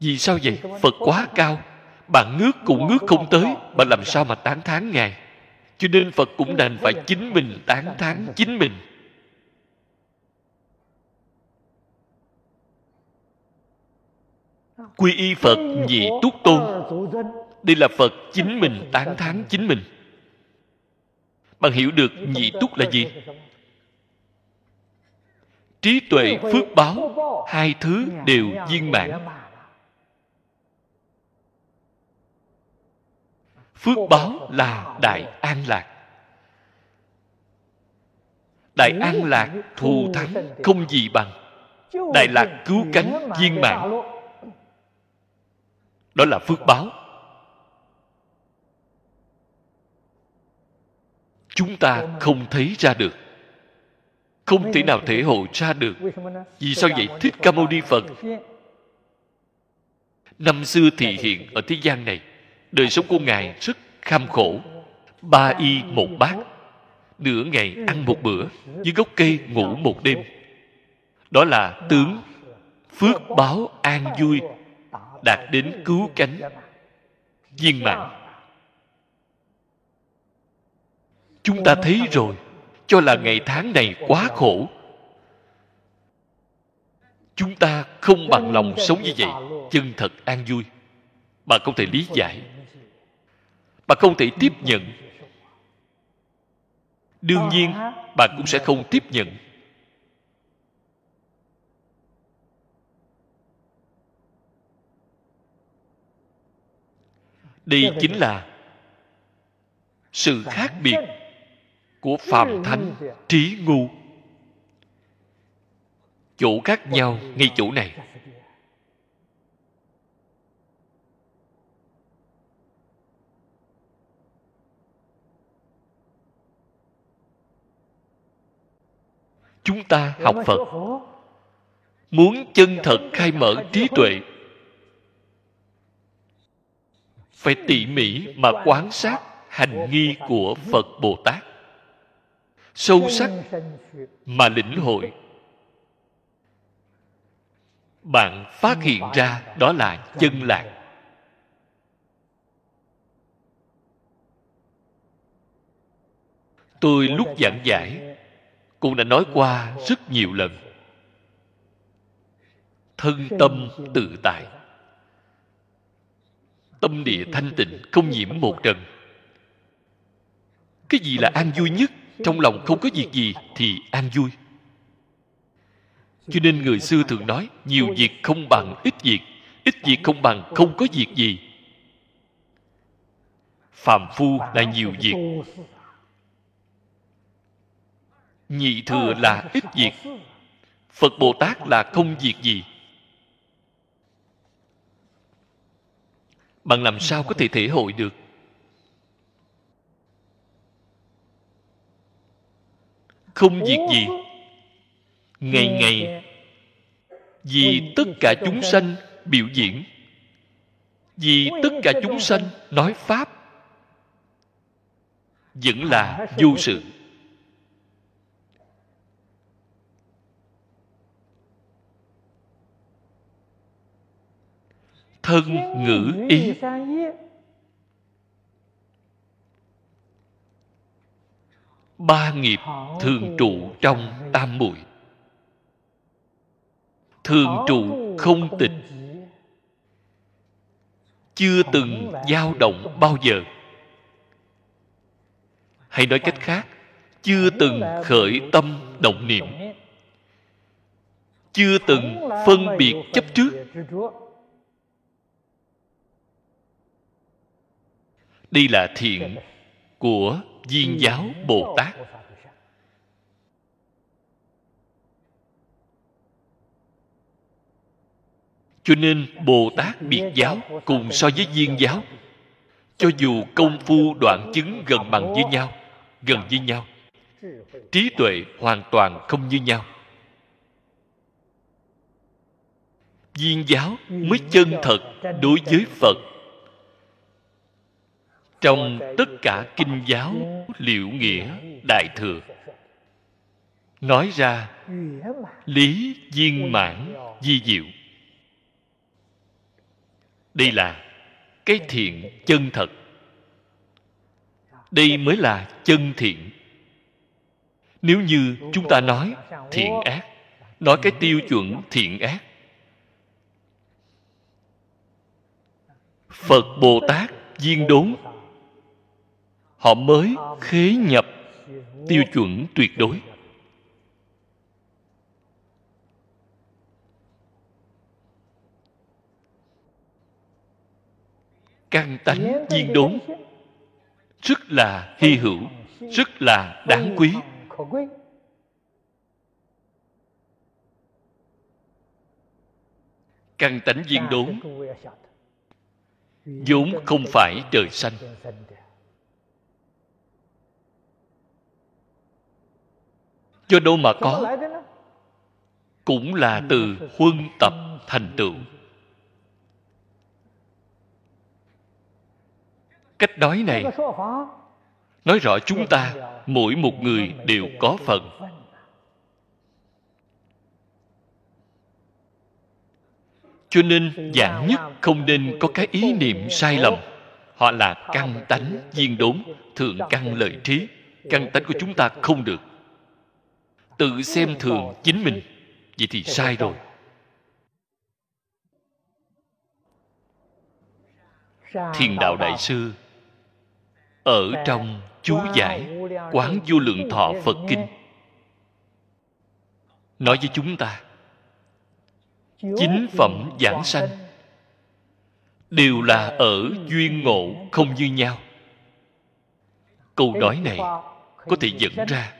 Vì sao vậy? Phật quá cao. Bạn ngước cũng ngước không tới. Bạn làm sao mà tán thán ngài? Cho nên phật cũng đành phải chính mình tán thán chính mình. Quy y phật nhị túc tôn. Đây là phật chính mình tán thán chính mình. Bạn hiểu được nhị túc là gì? Trí tuệ phước báo, hai thứ đều viên mãn. Phước báo là đại an lạc. Đại an lạc thù thắng không gì bằng. đại lạc cứu cánh viên mãn. đó là phước báo. Chúng ta không thấy ra được. Không thể nào thể hội ra được. Vì sao vậy? thích ca mâu ni phật. năm xưa thì hiện ở thế gian này đời sống của ngài rất kham khổ. Ba y một bát. Nửa ngày ăn một bữa, dưới gốc cây ngủ một đêm. Đó là tướng phước báo an vui, đạt đến cứu cánh, viên mãn. Chúng ta thấy rồi, cho là ngày tháng này quá khổ. Chúng ta không bằng lòng sống như vậy, chân thật an vui. Bạn không thể lý giải bạn không thể tiếp nhận. Đương nhiên bạn cũng sẽ không tiếp nhận. Đây chính là sự khác biệt của phàm thánh trí ngu. Chỗ khác nhau ngay chỗ này chúng ta học phật. muốn chân thật khai mở trí tuệ. Phải tỉ mỉ mà quan sát hành nghi của phật bồ tát. Sâu sắc mà lĩnh hội. Bạn phát hiện ra đó là chân lạc. Tôi lúc giảng giải cũng đã nói qua rất nhiều lần. Thân tâm tự tại. Tâm địa thanh tịnh, không nhiễm một trần. Cái gì là an vui nhất? Trong lòng không có việc gì thì an vui. Cho nên người xưa thường nói, nhiều việc không bằng ít việc ít việc không bằng không có việc gì. Phàm phu là nhiều việc nhị thừa là ít việc, phật bồ tát là không việc gì. Bạn làm sao có thể thể hội được? Không việc gì. Ngày ngày, vì tất cả chúng sanh biểu diễn, vì tất cả chúng sanh nói pháp, vẫn là vô sự. Thân, ngữ ý. Ba nghiệp thường trụ trong tam muội. Thường trụ không tịch. Chưa từng dao động bao giờ. Hay nói cách khác, chưa từng khởi tâm động niệm. Chưa từng phân biệt chấp trước. Đây là thiện của viên giáo bồ tát. cho nên bồ tát biệt giáo cùng so với viên giáo cho dù công phu đoạn chứng gần bằng với nhau gần với nhau trí tuệ hoàn toàn không như nhau. Viên giáo mới chân thật đối với phật trong tất cả kinh giáo liệu nghĩa đại thừa. Nói ra, lý viên mãn di diệu. Đây là cái thiện chân thật. Đây mới là chân thiện. Nếu như chúng ta nói thiện ác, nói cái tiêu chuẩn thiện ác, phật bồ tát viên đốn họ mới khế nhập tiêu chuẩn tuyệt đối. Căn tánh viên đốn. Rất là hy hữu, rất là đáng quý. Căn tánh viên đốn. Vốn không phải trời xanh. Cho đâu mà có. cũng là từ huân tập thành tựu. Cách nói này nói rõ chúng ta mỗi một người đều có phần. cho nên dạng nhất không nên có cái ý niệm sai lầm. Họ là căn tánh viên đốn thượng căn lợi trí. Căn tánh của chúng ta không được tự xem thường chính mình. Vậy thì sai rồi. Thiền đạo đại sư, ở trong chú giải quán vô lượng thọ phật kinh, nói với chúng ta, chính phẩm giảng sanh đều là ở duyên ngộ không như nhau. Câu nói này có thể dẫn ra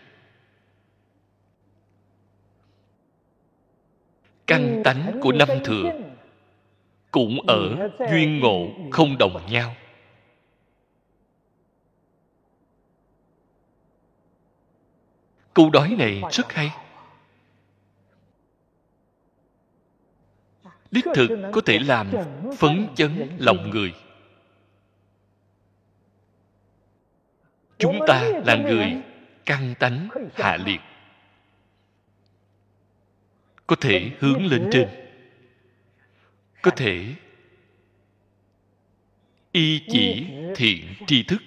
căn tánh của năm thừa cũng ở duyên ngộ không đồng nhau. Câu nói này rất hay. đích thực có thể làm phấn chấn lòng người. Chúng ta là người căng tánh hạ liệt có thể hướng lên trên. có thể. Y chỉ thiện tri thức.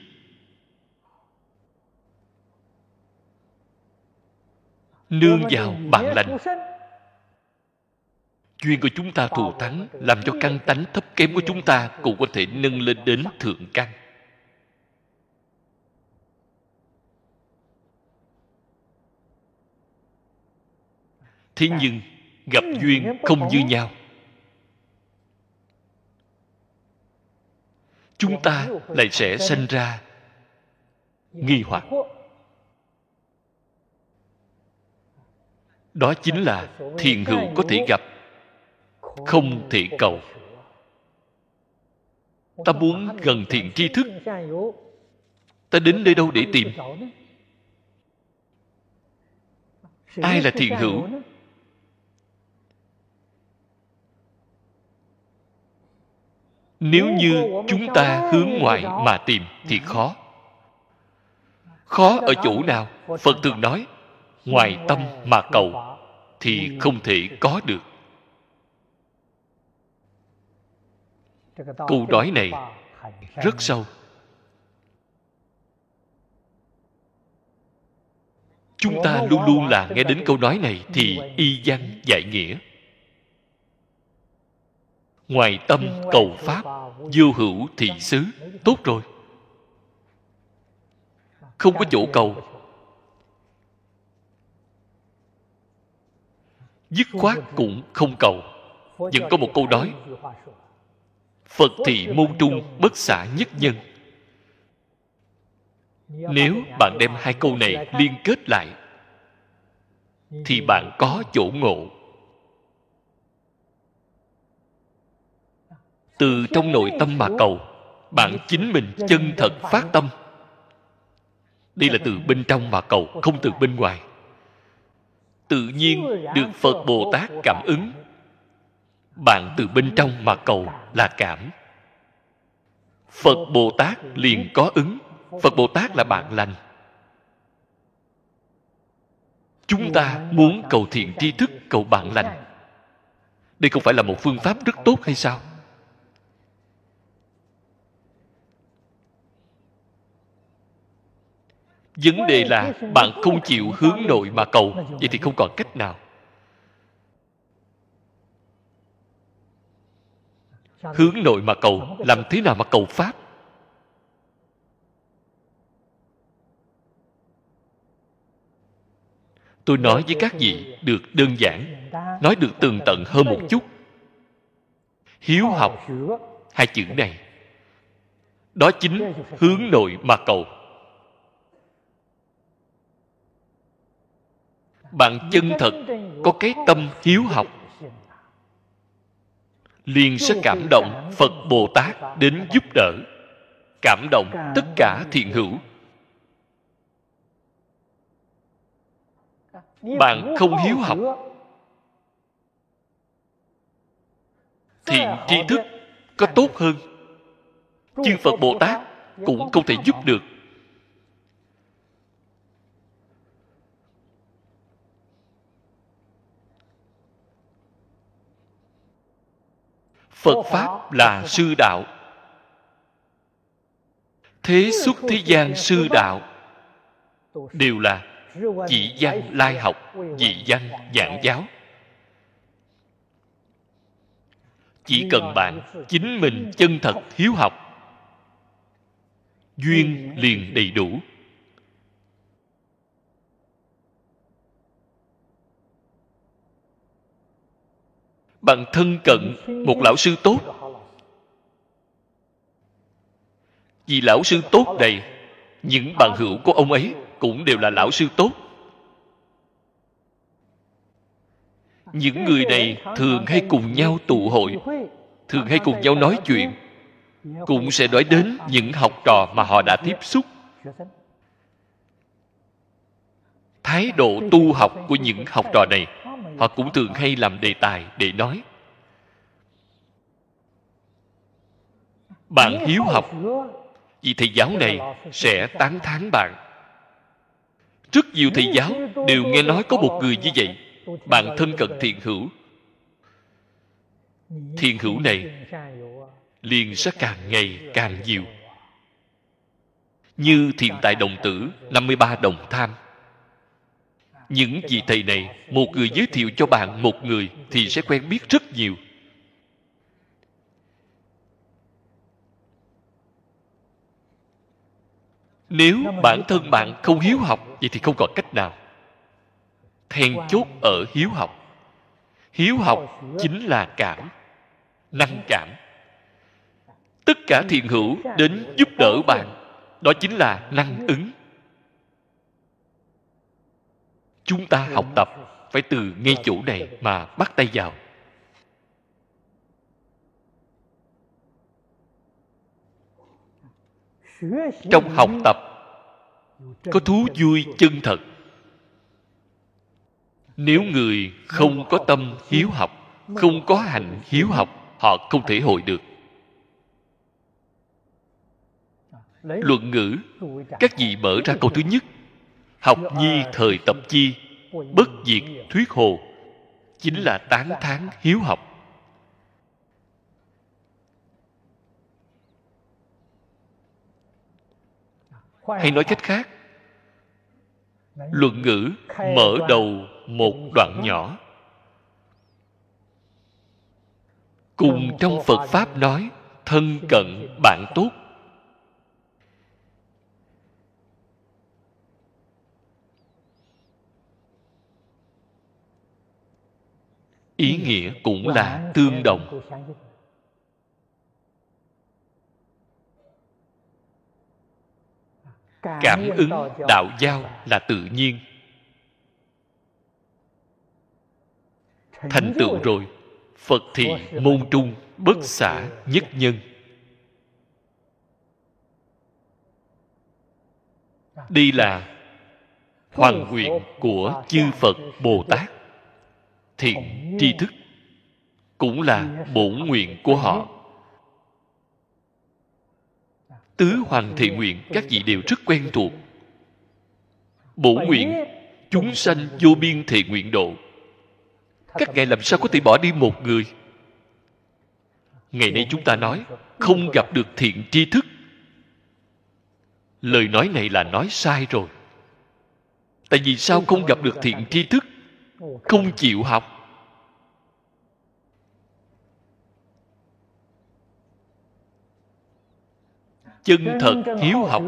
Nương vào bản lành. duyên của chúng ta thù thắng làm cho căn tánh thấp kém của chúng ta cũng có thể nâng lên đến thượng căn. thế nhưng gặp duyên không như nhau. Chúng ta lại sẽ sanh ra nghi hoặc. Đó chính là thiền hữu có thể gặp không thể cầu. ta muốn gần thiện tri thức. ta đến đây đâu để tìm? ai là thiền hữu nếu như chúng ta hướng ngoại mà tìm thì khó. Khó ở chỗ nào? phật thường nói ngoài tâm mà cầu thì không thể có được. Câu nói này rất sâu. Chúng ta luôn luôn là nghe đến câu nói này thì y văn giải nghĩa ngoài tâm cầu pháp vô hữu thị xứ tốt rồi. Không có chỗ cầu. Dứt khoát cũng không cầu. Vẫn có một câu nói. Phật thị môn trung bất xả nhất nhân. Nếu bạn đem hai câu này liên kết lại thì bạn có chỗ ngộ từ trong nội tâm mà cầu, bạn chính mình chân thật phát tâm. Đây là từ bên trong mà cầu, không từ bên ngoài. Tự nhiên được phật bồ tát cảm ứng. Bạn từ bên trong mà cầu là cảm. Phật bồ tát liền có ứng. Phật bồ tát là bạn lành. Chúng ta muốn cầu thiện tri thức, cầu bạn lành. Đây không phải là một phương pháp rất tốt hay sao? Vấn đề là bạn không chịu hướng nội mà cầu, vậy thì không còn cách nào. Hướng nội mà cầu, làm thế nào mà cầu pháp? Tôi nói với các vị được đơn giản, nói được tường tận hơn một chút. Hiếu học hai chữ này. Đó chính hướng nội mà cầu. Bạn chân thật có cái tâm hiếu học. liền sẽ cảm động phật bồ tát đến giúp đỡ cảm động tất cả thiện hữu. Bạn không hiếu học. thiện tri thức có tốt hơn. Chư phật bồ tát cũng không thể giúp được phật pháp là sư đạo. Thế xuất thế gian sư đạo đều là chỉ văn lai học dị văn giảng giáo. chỉ cần bạn chính mình chân thật hiếu học duyên liền đầy đủ bằng thân cận một lão sư tốt. Vì lão sư tốt này, những bạn hữu của ông ấy cũng đều là lão sư tốt. Những người này thường hay cùng nhau tụ hội, thường hay cùng nhau nói chuyện, cũng sẽ nói đến những học trò mà họ đã tiếp xúc. Thái độ tu học của những học trò này họ cũng thường hay làm đề tài để nói. Bạn hiếu học vì thầy giáo này sẽ tán thán bạn. Rất nhiều thầy giáo đều nghe nói có một người như vậy bạn thân cận thiện hữu. Thiện hữu này liền sẽ càng ngày càng nhiều. như thiện tại đồng tử 53 đồng tham những vị thầy này, một người giới thiệu cho bạn một người thì sẽ quen biết rất nhiều. Nếu bản thân bạn không hiếu học, vậy thì không còn cách nào. Then chốt ở hiếu học. Hiếu học chính là cảm, năng cảm. Tất cả thiện hữu đến giúp đỡ bạn, đó chính là năng ứng chúng ta học tập phải từ ngay chỗ này mà bắt tay vào. Trong học tập, có thú vui chân thật. Nếu người không có tâm hiếu học, không có hành hiếu học, họ không thể hội được. Luận ngữ, các vị mở ra câu thứ nhất học nhi thời tập chi, bất diệt thuyết hồ, chính là tán thán hiếu học. Hay nói cách khác, luận ngữ mở đầu một đoạn nhỏ. Cùng trong phật pháp nói, thân cận bạn tốt. Ý nghĩa cũng là tương đồng. Cảm ứng đạo giao là tự nhiên. Thành tựu rồi, phật thì môn trung bất xả nhất nhân. Đây là hoàn nguyện của chư phật bồ tát thiện tri thức cũng là bổn nguyện của họ. Tứ hoàng thiện nguyện các vị đều rất quen thuộc. Bổn nguyện, chúng sanh vô biên thiện nguyện độ. Các ngài làm sao có thể bỏ đi một người? Ngày nay chúng ta nói, không gặp được thiện tri thức. Lời nói này là nói sai rồi. Tại vì sao không gặp được thiện tri thức? Không chịu học. Chân thật hiếu học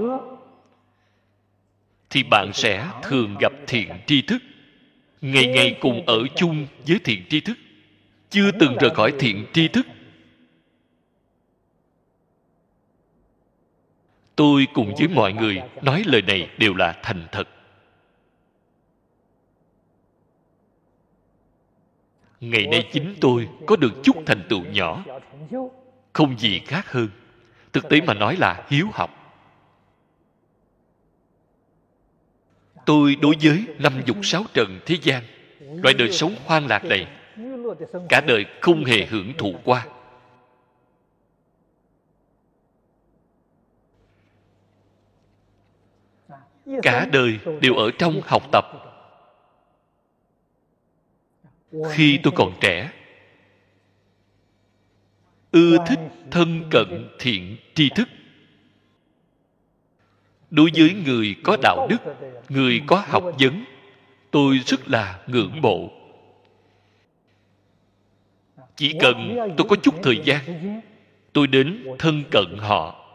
thì bạn sẽ thường gặp thiện tri thức ngày ngày cùng ở chung với thiện tri thức chưa từng rời khỏi thiện tri thức tôi cùng với mọi người nói lời này đều là thành thật ngày nay chính tôi có được chút thành tựu nhỏ không gì khác hơn thực tế mà nói là hiếu học. Tôi đối với năm dục sáu trần thế gian, loại đời sống hoang lạc này, cả đời không hề hưởng thụ qua. Cả đời đều ở trong học tập. Khi tôi còn trẻ ưa thích thân cận thiện tri thức. Đối với người có đạo đức, người có học vấn, tôi rất là ngưỡng mộ. Chỉ cần tôi có chút thời gian, tôi đến thân cận họ,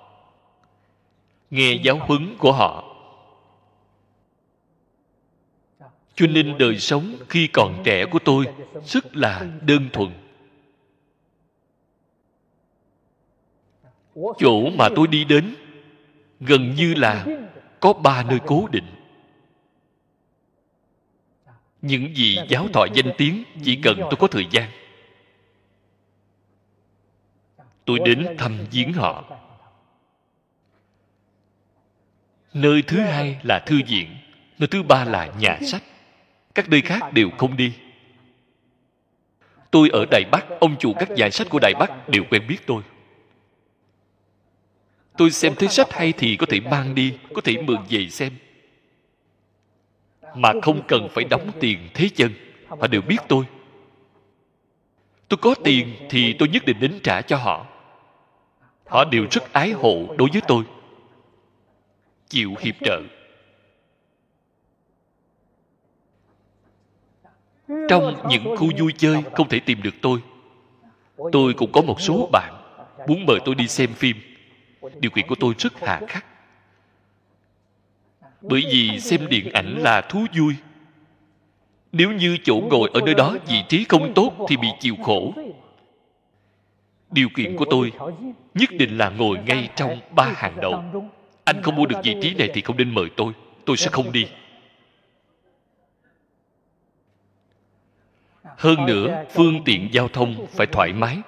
nghe giáo huấn của họ. Cho nên đời sống khi còn trẻ của tôi rất là đơn thuần. Chỗ mà tôi đi đến gần như là có ba nơi cố định. Những gì giáo thọ danh tiếng chỉ cần tôi có thời gian. Tôi đến thăm viếng họ. Nơi thứ hai là thư viện, nơi thứ ba là nhà sách. Các nơi khác đều không đi. Tôi ở đài bắc, ông chủ các nhà sách của đài bắc đều quen biết tôi tôi xem thấy sách hay thì có thể mang đi có thể mượn về xem. Mà không cần phải đóng tiền thế chân họ đều biết tôi. Tôi có tiền thì tôi nhất định đến trả cho họ. Họ đều rất ái hộ đối với tôi. Chịu hiệp trợ. Trong những khu vui chơi không thể tìm được tôi tôi cũng có một số bạn muốn mời tôi đi xem phim điều kiện của tôi rất hà khắc. Bởi vì xem điện ảnh là thú vui. Nếu như chỗ ngồi ở nơi đó vị trí không tốt thì bị chịu khổ. Điều kiện của tôi nhất định là ngồi ngay trong ba hàng đầu. Anh không mua được vị trí này thì không nên mời tôi. Tôi sẽ không đi. Hơn nữa, phương tiện giao thông phải thoải mái.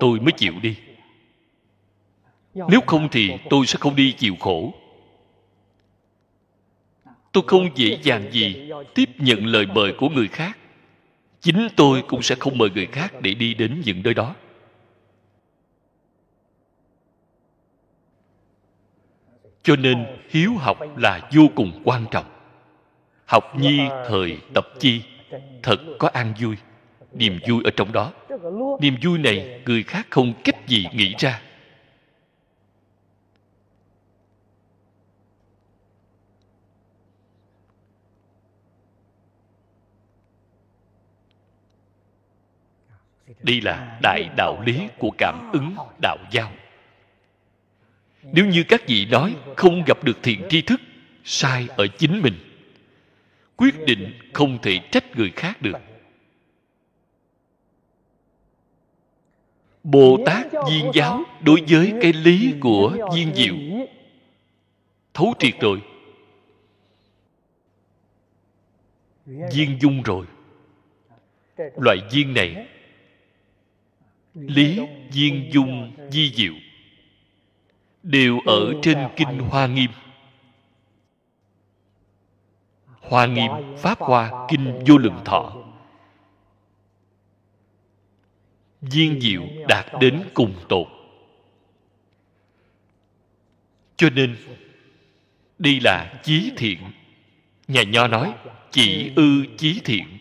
Tôi mới chịu đi nếu không thì tôi sẽ không đi chịu khổ. Tôi không dễ dàng gì tiếp nhận lời mời của người khác. Chính tôi cũng sẽ không mời người khác để đi đến những nơi đó. Cho nên hiếu học là vô cùng quan trọng. Học nhi thời tập chi thật có an vui. Niềm vui ở trong đó. Niềm vui này người khác không cách gì nghĩ ra đây là đại đạo lý của cảm ứng đạo giao. Nếu như các vị nói không gặp được thiện tri thức, sai ở chính mình, quyết định không thể trách người khác được. Bồ tát viên giáo đối với cái lý của viên diệu. Thấu triệt rồi. Viên dung rồi. Loại viên này lý viên dung di diệu đều ở trên kinh hoa nghiêm. Hoa nghiêm pháp hoa kinh vô lượng thọ. Viên diệu đạt đến cùng tột. Cho nên, đây là chí thiện. Nhà nho nói, chỉ ư chí thiện.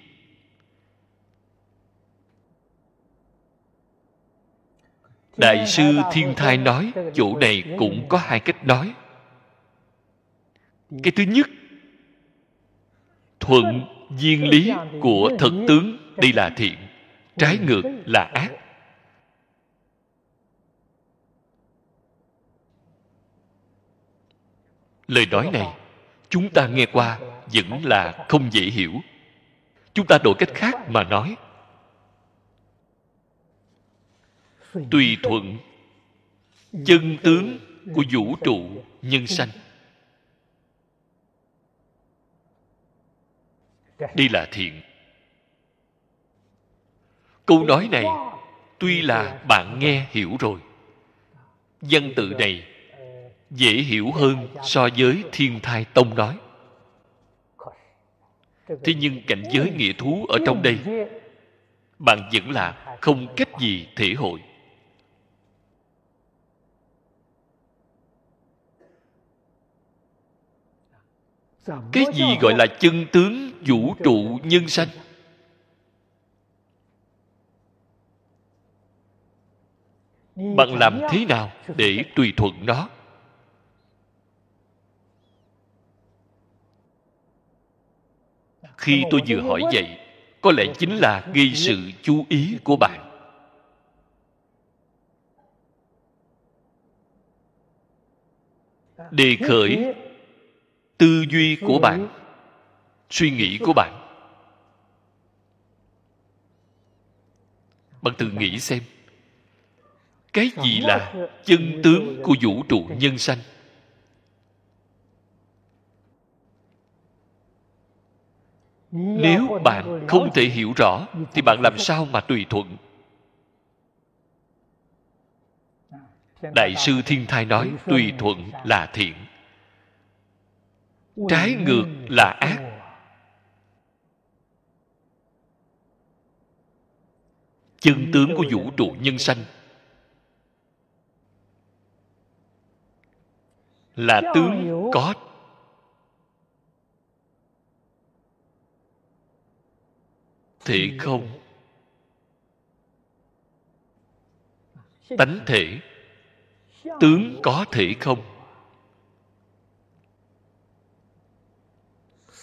Đại sư thiên thai nói chỗ này cũng có hai cách nói. Cái thứ nhất thuận duyên lý của thật tướng đây là thiện trái ngược là ác. lời nói này chúng ta nghe qua vẫn là không dễ hiểu. Chúng ta đổi cách khác mà nói tùy thuận chân tướng của vũ trụ nhân sanh. Đây là thiện. Câu nói này tuy là bạn nghe hiểu rồi, văn tự này dễ hiểu hơn so với thiên thai tông nói. Thế nhưng cảnh giới nghĩa thú ở trong đây, bạn vẫn là không cách gì thể hội. cái gì gọi là chân tướng vũ trụ nhân sanh? Bạn làm thế nào để tùy thuận nó? Khi tôi vừa hỏi vậy có lẽ chính là ghi sự chú ý của bạn. Đề khởi tư duy của bạn suy nghĩ của bạn. Bạn tự nghĩ xem cái gì là chân tướng của vũ trụ nhân sanh? Nếu bạn không thể hiểu rõ thì bạn làm sao mà tùy thuận? Đại sư thiên thai nói tùy thuận là thiện trái ngược là ác. Chân tướng của vũ trụ nhân sanh là tướng có thể không? Tánh thể, tướng có thể không?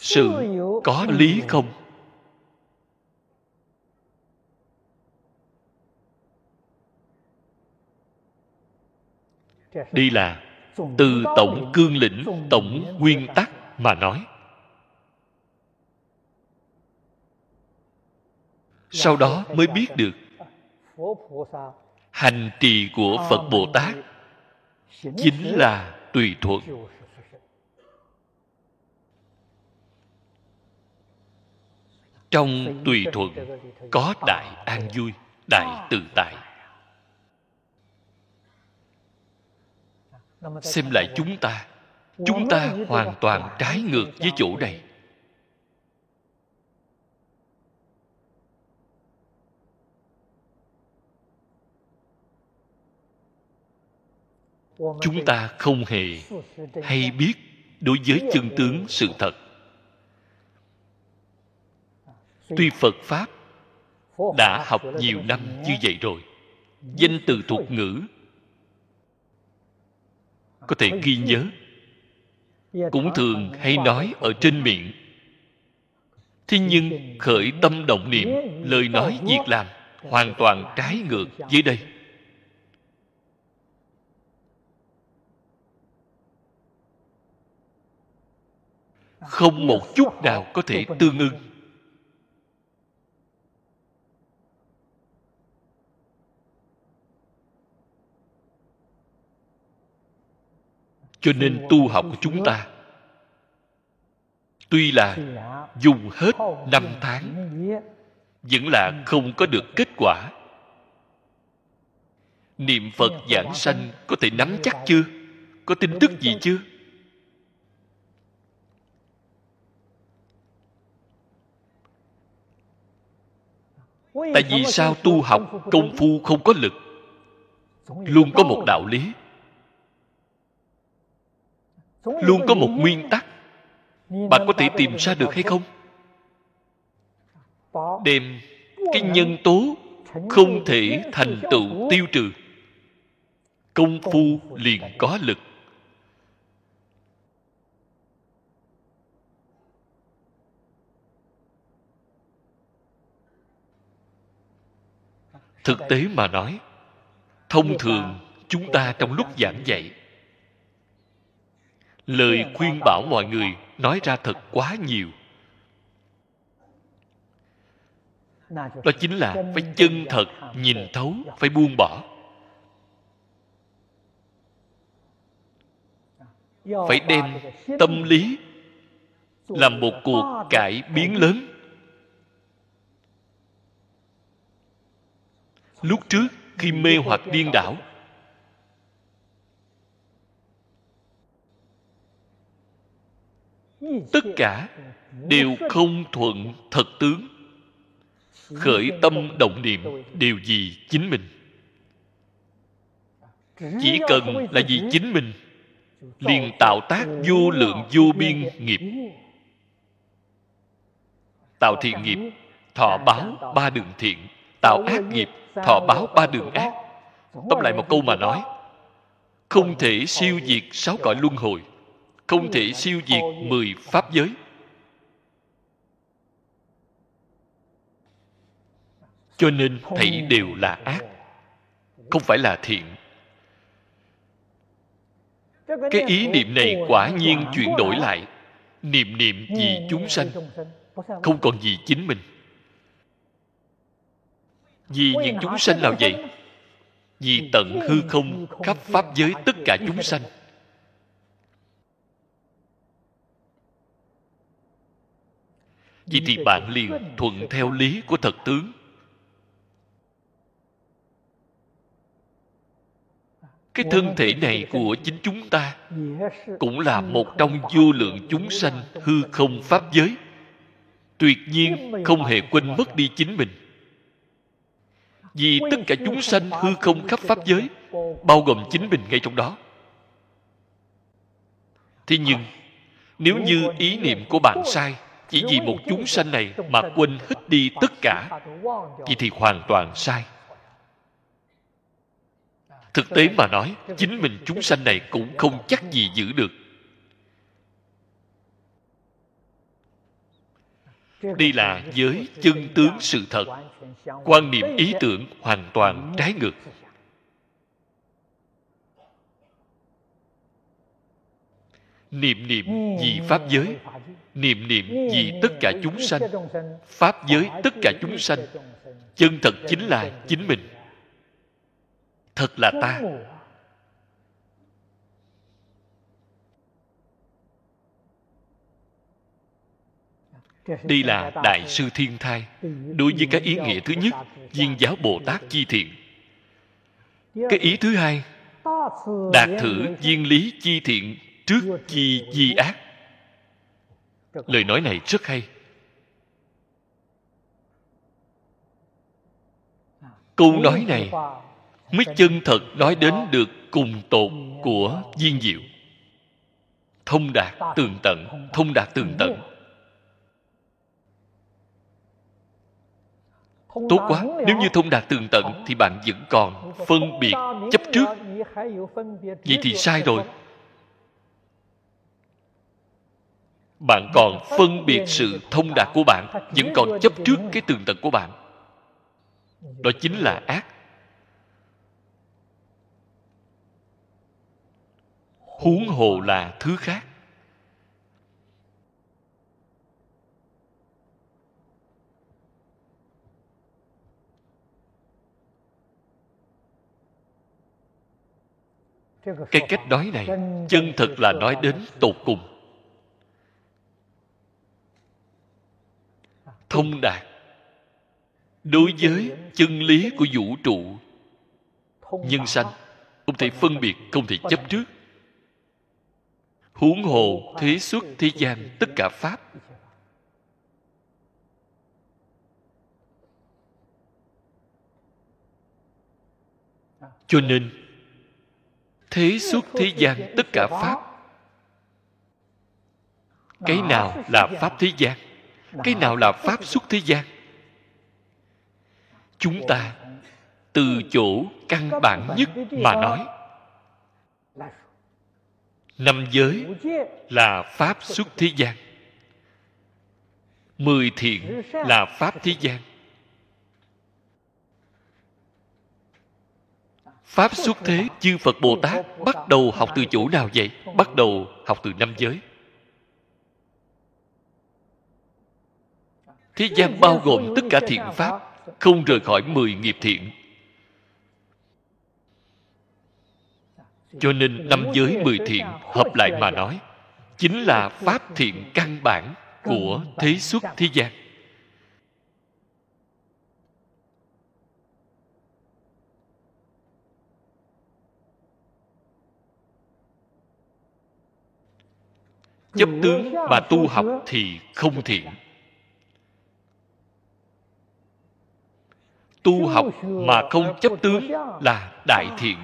Sự có lý không? Đây là từ tổng cương lĩnh tổng nguyên tắc mà nói. Sau đó mới biết được hành trì của phật bồ tát chính là tùy thuận trong tùy thuận có đại an vui đại tự tại. Xem lại chúng ta. Chúng ta hoàn toàn trái ngược với chỗ này. Chúng ta không hề hay biết đối với chân tướng sự thật tuy phật pháp đã học nhiều năm như vậy rồi danh từ thuật ngữ có thể ghi nhớ cũng thường hay nói ở trên miệng. Thế nhưng khởi tâm động niệm lời nói việc làm hoàn toàn trái ngược với đây. Không một chút nào có thể tương ưng cho nên tu học của chúng ta, tuy là dùng hết năm tháng, vẫn là không có được kết quả. Niệm phật giảng sanh có thể nắm chắc chưa? Có tin tức gì chưa? Tại vì sao tu học công phu không có lực? Luôn có một đạo lý luôn có một nguyên tắc. Bạn có thể tìm ra được hay không? Đem cái nhân tố không thể thành tựu tiêu trừ. Công phu liền có lực. Thực tế mà nói, thông thường chúng ta trong lúc giảng dạy lời khuyên bảo mọi người nói ra thật quá nhiều. Đó chính là phải chân thật, nhìn thấu, phải buông bỏ. Phải đem tâm lý làm một cuộc cải biến lớn. Lúc trước khi mê hoặc điên đảo tất cả đều không thuận thật tướng. Khởi tâm động niệm đều vì chính mình? Chỉ cần là vì chính mình, liền tạo tác vô lượng vô biên nghiệp. Tạo thiện nghiệp, thọ báo ba đường thiện. Tạo ác nghiệp, thọ báo ba đường ác. Tóm lại một câu mà nói, không thể siêu diệt sáu cõi luân hồi không thể siêu diệt mười pháp giới. Cho nên thảy đều là ác, không phải là thiện. Cái ý niệm này quả nhiên chuyển đổi lại. Niệm niệm vì chúng sanh, không còn gì chính mình. Vì những chúng sanh nào vậy? Vì tận hư không, khắp pháp giới, tất cả chúng sanh. Vì thì bạn liền thuận theo lý của thật tướng. Cái thân thể này của chính chúng ta cũng là một trong vô lượng chúng sanh hư không pháp giới. Tuyệt nhiên không hề quên mất đi chính mình. Vì tất cả chúng sanh hư không khắp pháp giới, bao gồm chính mình ngay trong đó. Thế nhưng, nếu như ý niệm của bạn sai chỉ vì một chúng sanh này mà quên hết đi tất cả vậy thì hoàn toàn sai. Thực tế mà nói chính mình chúng sanh này cũng không chắc gì giữ được. Đây là giới chân tướng sự thật quan niệm ý tưởng hoàn toàn trái ngược. Niệm niệm vì pháp giới niệm niệm vì tất cả chúng sanh pháp giới tất cả chúng sanh chân thật chính là chính mình thật là ta đây là đại sư thiên thai đối với cái ý nghĩa thứ nhất viên giáo bồ tát chi thiện cái ý thứ hai đạt thử viên lý chi thiện trước chi di ác lời nói này rất hay câu nói này mới chân thật nói đến được cùng tột của viên diệu thông đạt tường tận thông đạt tường tận tốt quá nếu như thông đạt tường tận thì bạn vẫn còn phân biệt chấp trước vậy thì sai rồi bạn còn phân biệt sự thông đạt của bạn vẫn còn chấp trước cái tường tận của bạn. Đó chính là ác. Huống hồ là thứ khác. Cái cách nói này chân thật là nói đến tột cùng thông đạt. Đối với chân lý của vũ trụ, nhân sanh, không thể phân biệt, không thể chấp trước. Huống hồ thế xuất thế gian, tất cả pháp. Cho nên, thế xuất thế gian, tất cả pháp. Cái nào là pháp thế gian? Cái nào là pháp xuất thế gian? Chúng ta từ chỗ căn bản nhất mà nói. năm giới là pháp xuất thế gian. Mười thiện là pháp thế gian. Pháp xuất thế chư phật bồ tát bắt đầu học từ chỗ nào vậy? Bắt đầu học từ năm giới thế gian bao gồm tất cả thiện pháp, không rời khỏi mười nghiệp thiện. Cho nên năm giới mười thiện hợp lại mà nói, chính là pháp thiện căn bản của thế xuất thế gian. Chấp tướng mà tu học thì không thiện. Tu học mà không chấp tướng là đại thiện.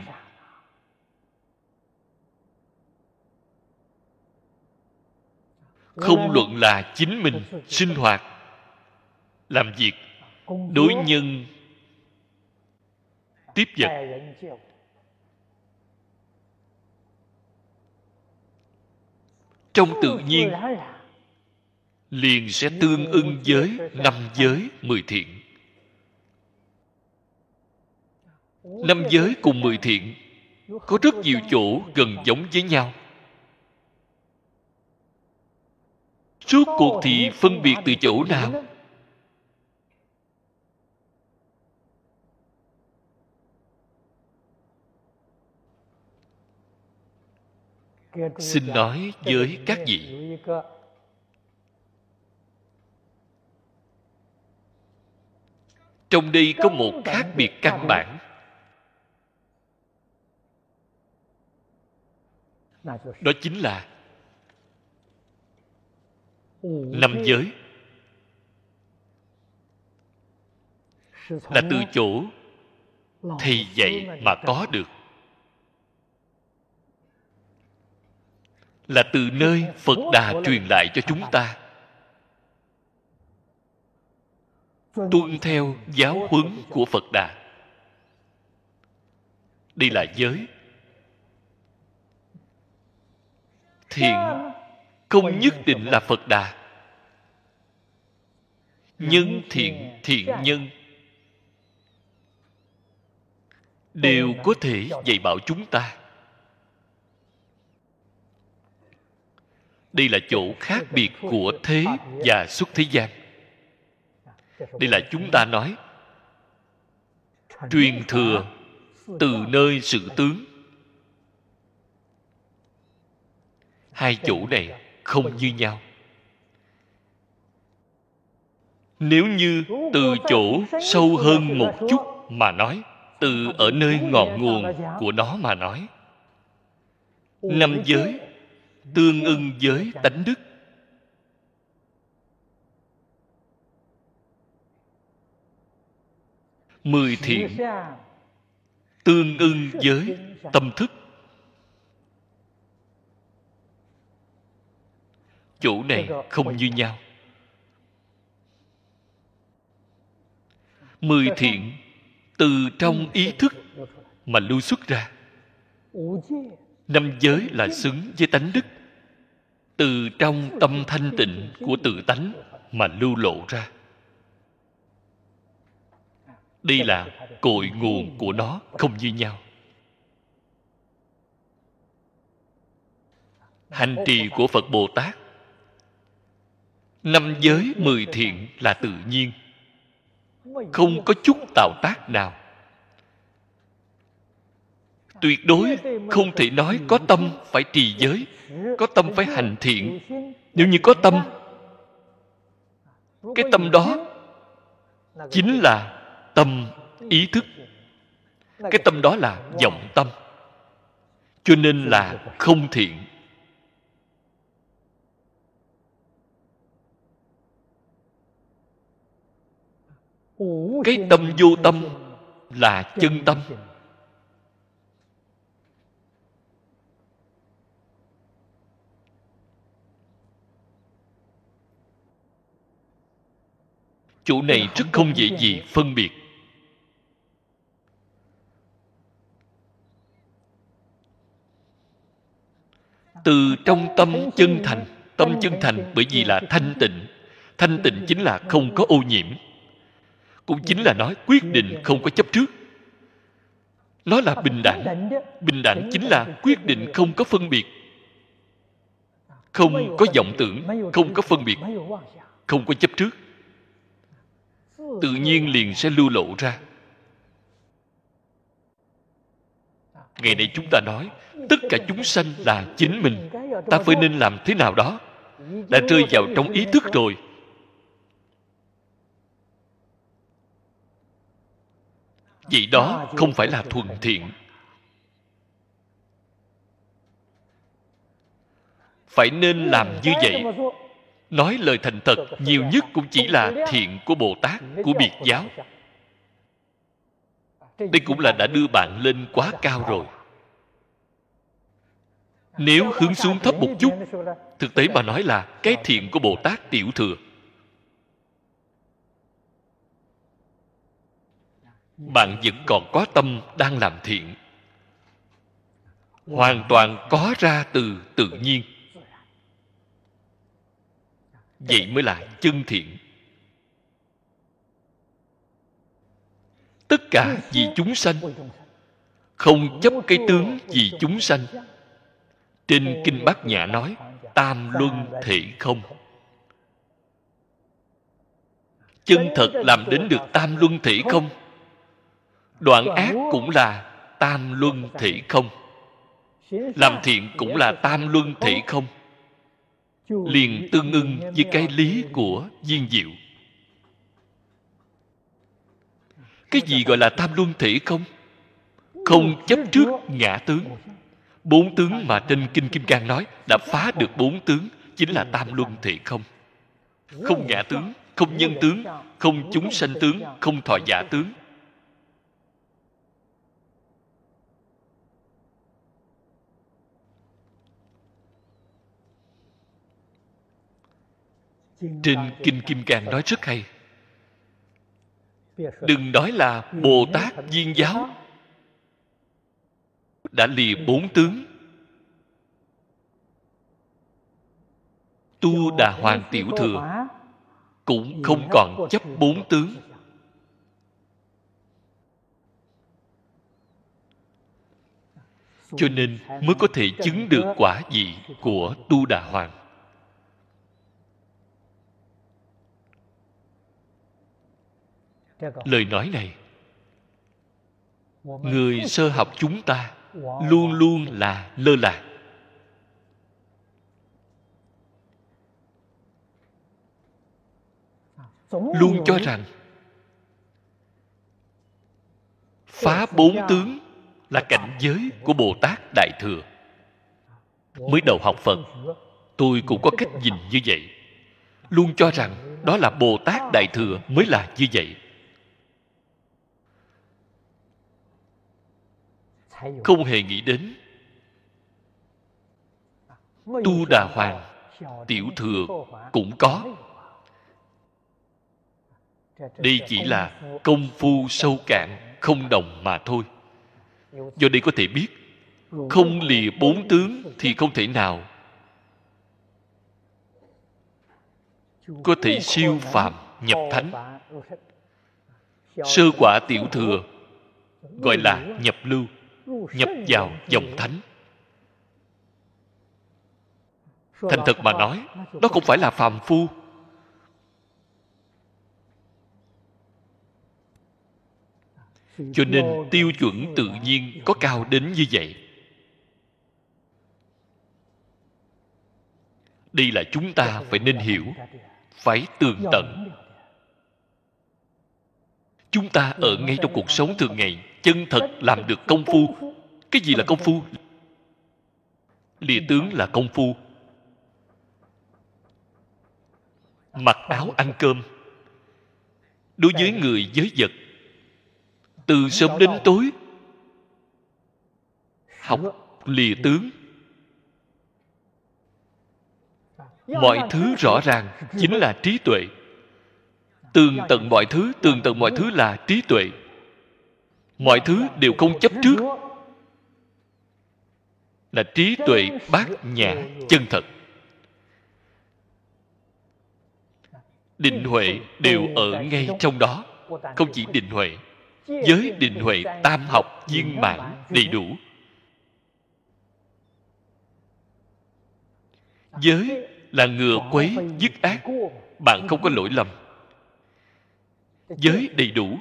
Không luận là chính mình sinh hoạt, làm việc, đối nhân, tiếp vật. Trong tự nhiên, liền sẽ tương ưng với năm giới mười thiện. Năm giới cùng mười thiện. Có rất nhiều chỗ gần giống với nhau. Suốt cuộc thì phân biệt từ chỗ nào? xin nói với các vị. trong đây có một khác biệt căn bản đó chính là năm giới. là từ chỗ thầy dạy mà có được. Là từ nơi phật đà truyền lại cho chúng ta. Tuân theo giáo huấn của phật đà. Đây là giới thiện không nhất định là phật đà. Nhân thiện thiện nhân. Đều có thể dạy bảo chúng ta. Đây là chỗ khác biệt của thế và xuất thế gian. Đây là chúng ta nói. Truyền thừa từ nơi sự tướng hai chỗ này không như nhau. Nếu như từ chỗ sâu hơn một chút mà nói, từ ở nơi ngọn nguồn của nó mà nói, năm giới tương ưng với tánh đức. Mười thiện tương ưng với tâm thức. Chỗ này không như nhau. Mười thiện từ trong ý thức mà lưu xuất ra. Năm giới là xứng với tánh đức. Từ trong tâm thanh tịnh của tự tánh mà lưu lộ ra. Đây là cội nguồn của nó không như nhau. Hành trì của phật bồ tát năm giới mười thiện là tự nhiên. Không có chút tạo tác nào. Tuyệt đối không thể nói có tâm phải trì giới, có tâm phải hành thiện. Nếu như có tâm, cái tâm đó chính là tâm ý thức. Cái tâm đó là vọng tâm, cho nên là không thiện. Cái tâm vô tâm là chân tâm. chỗ này rất không dễ gì phân biệt. Từ trong tâm chân thành tâm chân thành bởi vì là thanh tịnh. Thanh tịnh chính là không có ô nhiễm cũng chính là nói quyết định không có chấp trước. Nó là bình đẳng. Bình đẳng chính là quyết định không có phân biệt. Không có vọng tưởng, không có phân biệt, không có chấp trước. Tự nhiên liền sẽ lưu lộ ra. Ngày nay chúng ta nói, tất cả chúng sanh là chính mình. Ta phải nên làm thế nào đó? Đã rơi vào trong ý thức rồi vậy đó không phải là thuần thiện. Phải nên làm như vậy. Nói lời thành thật nhiều nhất cũng chỉ là thiện của bồ tát, của biệt giáo. Đây cũng là đã đưa bạn lên quá cao rồi. Nếu hướng xuống thấp một chút, thực tế mà nói là cái thiện của bồ tát tiểu thừa. Bạn vẫn còn có tâm đang làm thiện. Hoàn toàn có ra từ tự nhiên. Vậy mới là chân thiện. Tất cả vì chúng sanh, không chấp cái tướng vì chúng sanh. Trên kinh bát nhã nói, tam luân thể không. Chân thật làm đến được tam luân thể không? Đoạn ác cũng là tam luân thể không. Làm thiện cũng là tam luân thể không. Liền tương ưng với cái lý của viên diệu. Cái gì gọi là tam luân thể không? Không chấp trước ngã tướng. Bốn tướng mà trên kinh kim cang nói đã phá được bốn tướng chính là tam luân thể không. Không ngã tướng không nhân tướng không chúng sanh tướng không thọ giả tướng trên kinh kim cang nói rất hay. Đừng nói là bồ tát viên giáo đã lìa bốn tướng. Tu đà hoàng tiểu thừa cũng không còn chấp bốn tướng. Cho nên mới có thể chứng được quả vị của tu đà hoàng. Lời nói này người sơ học chúng ta luôn luôn là lơ là. Luôn cho rằng phá bốn tướng là cảnh giới của bồ tát đại thừa. Mới đầu học phật tôi cũng có cách nhìn như vậy. Luôn cho rằng đó là bồ tát đại thừa mới là như vậy không hề nghĩ đến tu đà hoàng, tiểu thừa cũng có. Đây chỉ là công phu sâu cạn, không đồng mà thôi. Do đây có thể biết, không lìa bốn tướng thì không thể nào có thể siêu phàm nhập thánh. Sơ quả tiểu thừa gọi là nhập lưu nhập vào dòng thánh. Thành thật mà nói đó không phải là phàm phu. Cho nên tiêu chuẩn tự nhiên có cao đến như vậy. Đây là chúng ta phải nên hiểu, phải tường tận. Chúng ta ở ngay trong cuộc sống thường ngày chân thật làm được công phu. Cái gì là công phu? Lìa tướng là công phu. Mặc áo ăn cơm. Đối với người giới vật, từ sớm đến tối, học lìa tướng. Mọi thứ rõ ràng chính là trí tuệ. Tường tận mọi thứ, tường tận mọi thứ là trí tuệ mọi thứ đều không chấp trước. Là trí tuệ bát nhã chân thật. Định huệ đều ở ngay trong đó. Không chỉ định huệ giới định huệ tam học viên mãn đầy đủ. Giới là ngừa quấy dứt ác bạn không có lỗi lầm. Giới đầy đủ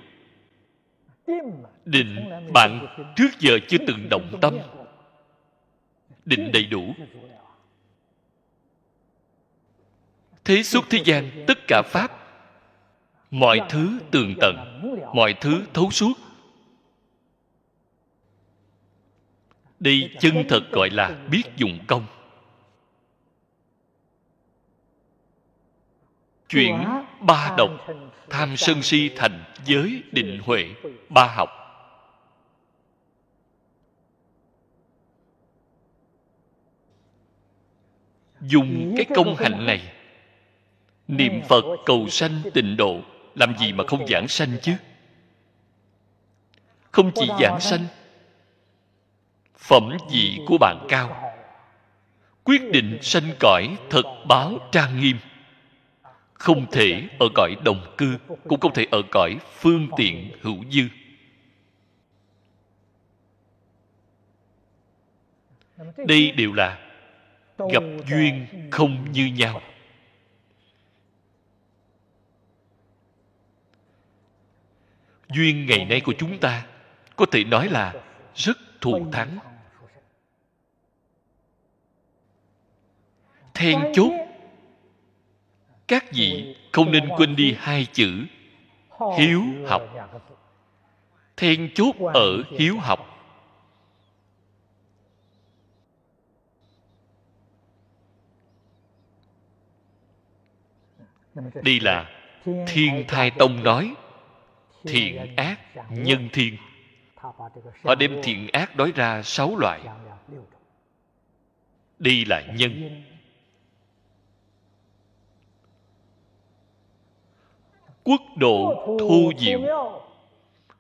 định bạn trước giờ chưa từng động tâm. định đầy đủ. thế suốt thế gian tất cả pháp mọi thứ tường tận mọi thứ thấu suốt. Đây chân thật gọi là biết dụng công. Chuyển ba độc tham sân si thành giới định huệ, ba học. Dùng cái công hạnh này, niệm phật cầu sanh tịnh độ, làm gì mà không giảng sanh chứ? Không chỉ giảng sanh, phẩm vị của bạn cao. Quyết định sanh cõi thật báo trang nghiêm không thể ở cõi đồng cư, cũng không thể ở cõi phương tiện hữu dư. Đây đều là gặp duyên không như nhau. Duyên ngày nay của chúng ta có thể nói là rất thù thắng. Then chốt các vị không nên quên đi hai chữ hiếu học. Then chốt ở hiếu học. Đây là thiên thai tông nói, thiện ác, nhân thiên. Họ đem thiện ác nói ra sáu loại. Đây là nhân. Quốc độ thu diệu.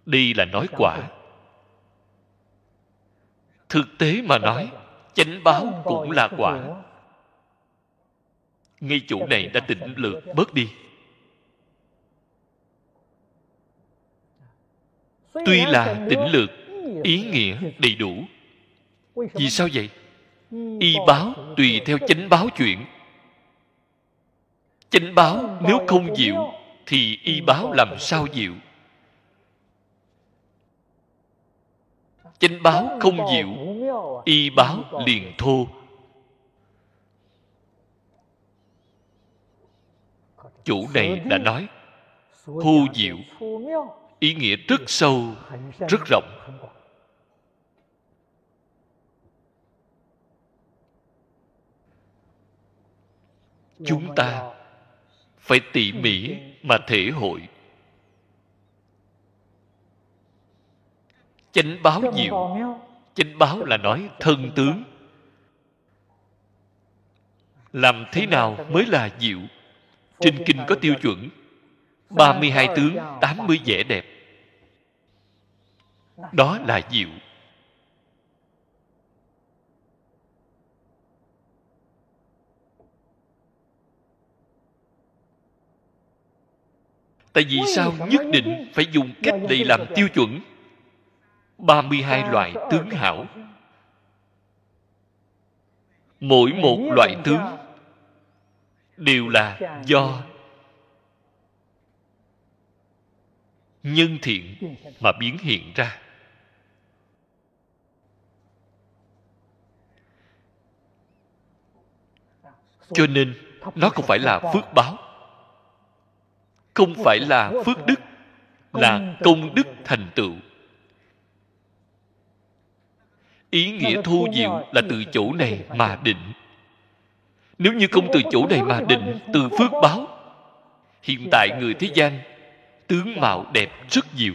Đây là nói quả. Thực tế mà nói, chánh báo cũng là quả. Ngay chủ này đã tỉnh lược bớt đi. Tuy là tỉnh lược, ý nghĩa đầy đủ. Vì sao vậy? Y báo tùy theo chánh báo chuyện chánh báo nếu không diệu thì y báo làm sao diệu chánh báo không diệu y báo liền thô. Chủ này đã nói thu diệu ý nghĩa rất sâu, rất rộng. Chúng ta phải tỉ mỉ mà thể hội. Chánh báo diệu chánh báo là nói thân tướng. làm thế nào mới là diệu? Trên kinh có tiêu chuẩn 32 tướng 80 vẻ đẹp. Đó là diệu tại vì sao nhất định phải dùng cách này làm tiêu chuẩn? 32 loại tướng hảo. Mỗi một loại tướng đều là do nhân thiện mà biến hiện ra. Cho nên nó không phải là phước báo không phải là phước đức là công đức thành tựu. Ý nghĩa thu diệu là từ chỗ này mà định. Nếu như không từ chỗ này mà định từ phước báo. Hiện tại người thế gian tướng mạo đẹp rất nhiều.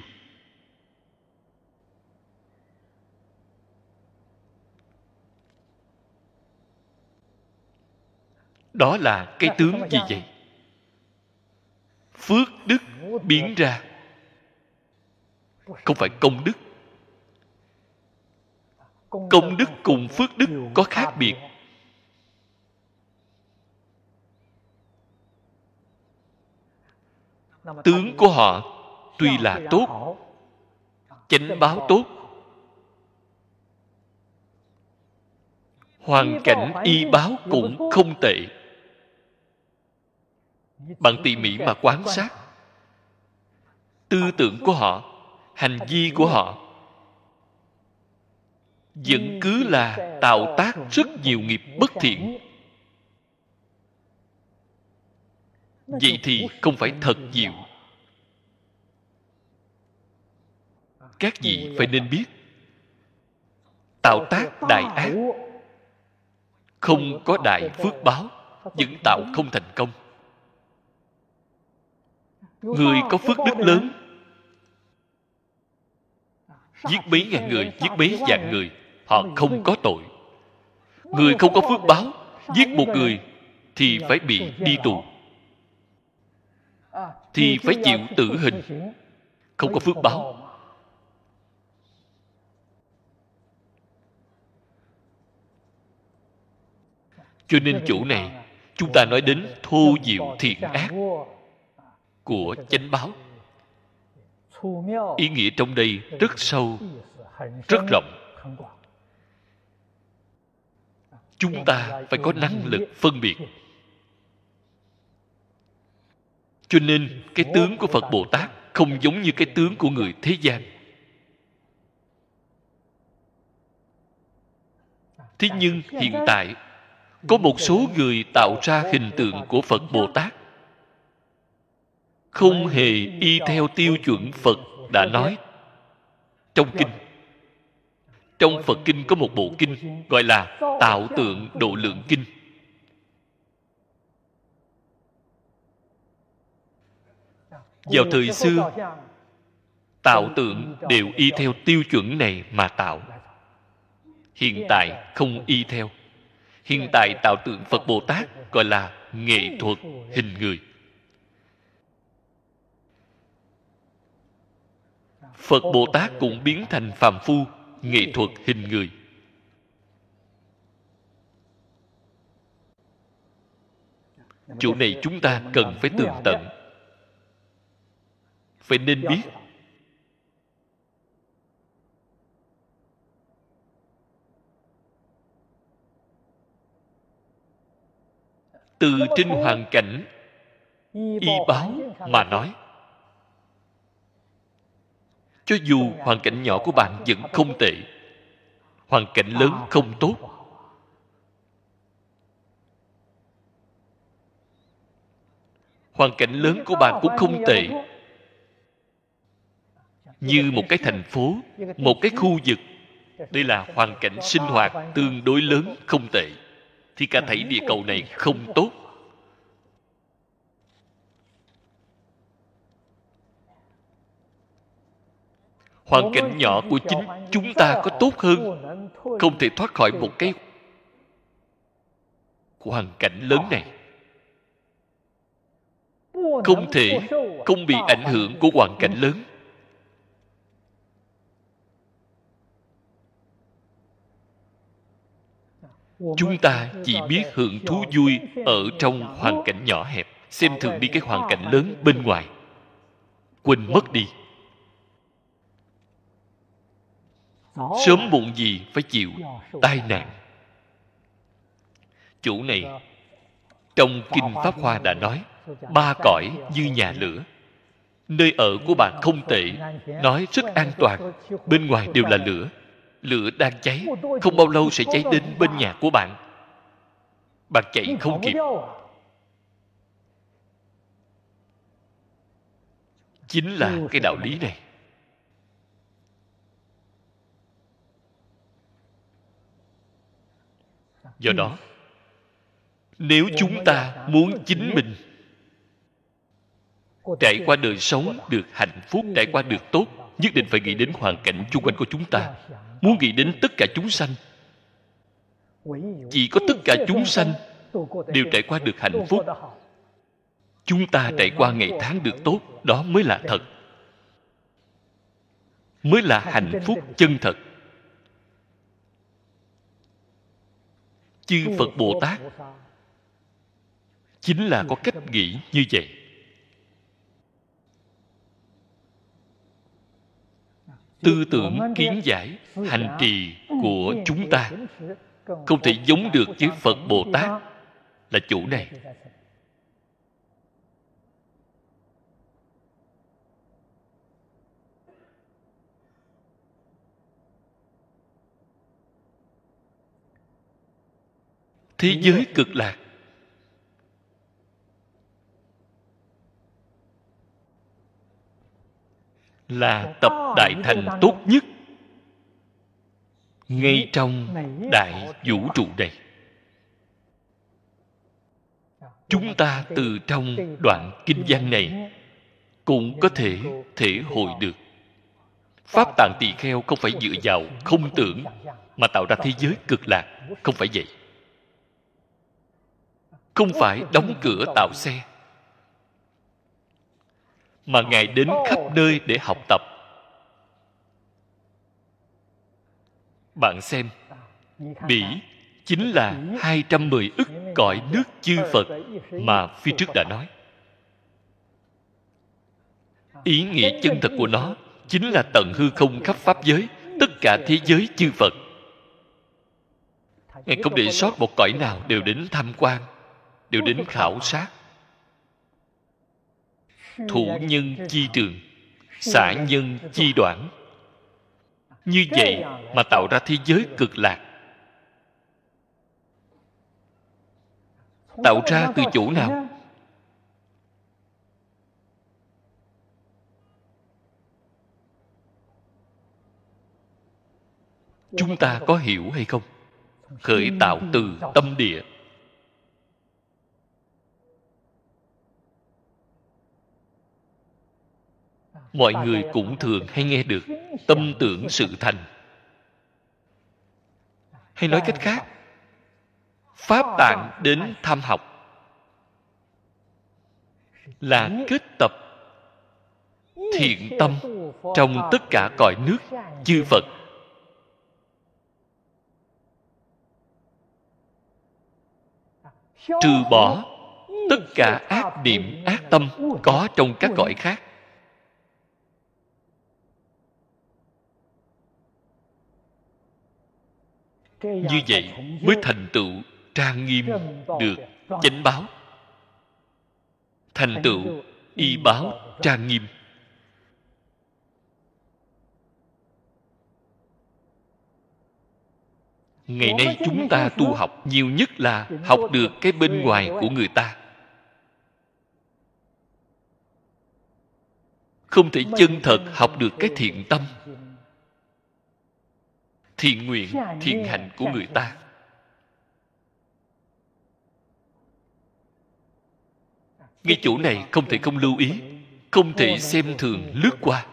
Đó là cái tướng gì vậy phước đức biến ra. Không phải công đức. Công đức cùng phước đức có khác biệt. Tướng của họ tuy là tốt, chánh báo tốt. Hoàn cảnh y báo cũng không tệ bạn tỉ mỉ mà quan sát. Tư tưởng của họ, hành vi của họ vẫn cứ là tạo tác rất nhiều nghiệp bất thiện. Vậy thì không phải thật nhiều. Các vị phải nên biết, tạo tác đại ác, không có đại phước báo, vẫn tạo không thành công người có phước đức lớn. Giết mấy ngàn người giết mấy vạn người. họ không có tội. Người không có phước báo giết một người thì phải bị đi tù. thì phải chịu tử hình không có phước báo. cho nên chỗ này chúng ta nói đến thô diệu thiện ác của chánh báo. Ý nghĩa trong đây rất sâu, rất rộng. Chúng ta phải có năng lực phân biệt. Cho nên cái tướng của phật bồ tát không giống như cái tướng của người thế gian. Thế nhưng hiện tại, có một số người tạo ra hình tượng của phật bồ tát không hề y theo tiêu chuẩn phật đã nói. Trong kinh, trong phật kinh có một bộ kinh gọi là tạo tượng độ lượng kinh. Vào thời xưa, tạo tượng đều y theo tiêu chuẩn này mà tạo. Hiện tại không y theo. Hiện tại tạo tượng phật bồ tát gọi là nghệ thuật hình người. Phật bồ tát cũng biến thành phàm phu nghệ thuật hình người. Chỗ này chúng ta cần phải tường tận. Phải nên biết. Từ trên hoàn cảnh y báo mà nói cho dù hoàn cảnh nhỏ của bạn vẫn không tệ, hoàn cảnh lớn không tốt. Hoàn cảnh lớn của bạn cũng không tệ. Như một cái thành phố, một cái khu vực, đây là hoàn cảnh sinh hoạt tương đối lớn, không tệ. Thì cả thảy địa cầu này không tốt. Hoàn cảnh nhỏ của chính chúng ta có tốt hơn không thể thoát khỏi một cái hoàn cảnh lớn này. Không thể không bị ảnh hưởng của hoàn cảnh lớn. Chúng ta chỉ biết hưởng thú vui ở trong hoàn cảnh nhỏ hẹp xem thường đi cái hoàn cảnh lớn bên ngoài. Quên mất đi sớm muộn gì phải chịu tai nạn. Chủ này trong kinh pháp hoa đã nói ba cõi như nhà lửa nơi ở của bạn không tệ nói rất an toàn. bên ngoài đều là lửa lửa đang cháy không bao lâu sẽ cháy đến bên nhà của bạn. Bạn chạy không kịp. chính là cái đạo lý này do đó nếu chúng ta muốn chính mình trải qua đời sống được hạnh phúc trải qua được tốt nhất định phải nghĩ đến hoàn cảnh chung quanh của chúng ta. Muốn nghĩ đến tất cả chúng sanh. Chỉ có tất cả chúng sanh đều trải qua được hạnh phúc. chúng ta trải qua ngày tháng được tốt đó mới là thật. mới là hạnh phúc chân thật chư phật bồ tát chính là có cách nghĩ như vậy. Tư tưởng kiến giải hành trì của chúng ta. Không thể giống được với phật bồ tát là chủ này thế giới cực lạc. Là tập đại thành tốt nhất. Ngay trong đại vũ trụ này. Chúng ta từ trong đoạn kinh văn này cũng có thể thể hội được. Pháp tạng tỳ kheo không phải dựa vào không tưởng mà tạo ra thế giới cực lạc. không phải vậy không phải đóng cửa tạo xe mà ngài đến khắp nơi để học tập bạn xem bỉ chính là 210 ức cõi nước chư Phật mà phía trước đã nói. Ý nghĩa chân thật của nó chính là tận hư không khắp Pháp giới, tất cả thế giới chư Phật. ngài không để sót một cõi nào đều đến tham quan đều đến khảo sát. Thủ nhân chi trường, xã nhân chi đoạn. Như vậy mà tạo ra thế giới cực lạc. Tạo ra từ chỗ nào? Chúng ta có hiểu hay không? Khởi tạo từ tâm địa. Mọi người cũng thường hay nghe được tâm tưởng sự thành. Hay nói cách khác, pháp tạng đến tham học là kết tập thiện tâm trong tất cả cõi nước chư phật. Trừ bỏ tất cả ác niệm, ác tâm có trong các cõi khác. Như vậy mới thành tựu trang nghiêm được chánh báo thành tựu y báo trang nghiêm ngày nay chúng ta tu học nhiều nhất là học được cái bên ngoài của người ta không thể chân thật học được cái thiện tâm thiện nguyện thiện hành của người ta. Ngay chỗ này không thể không lưu ý không thể xem thường lướt qua.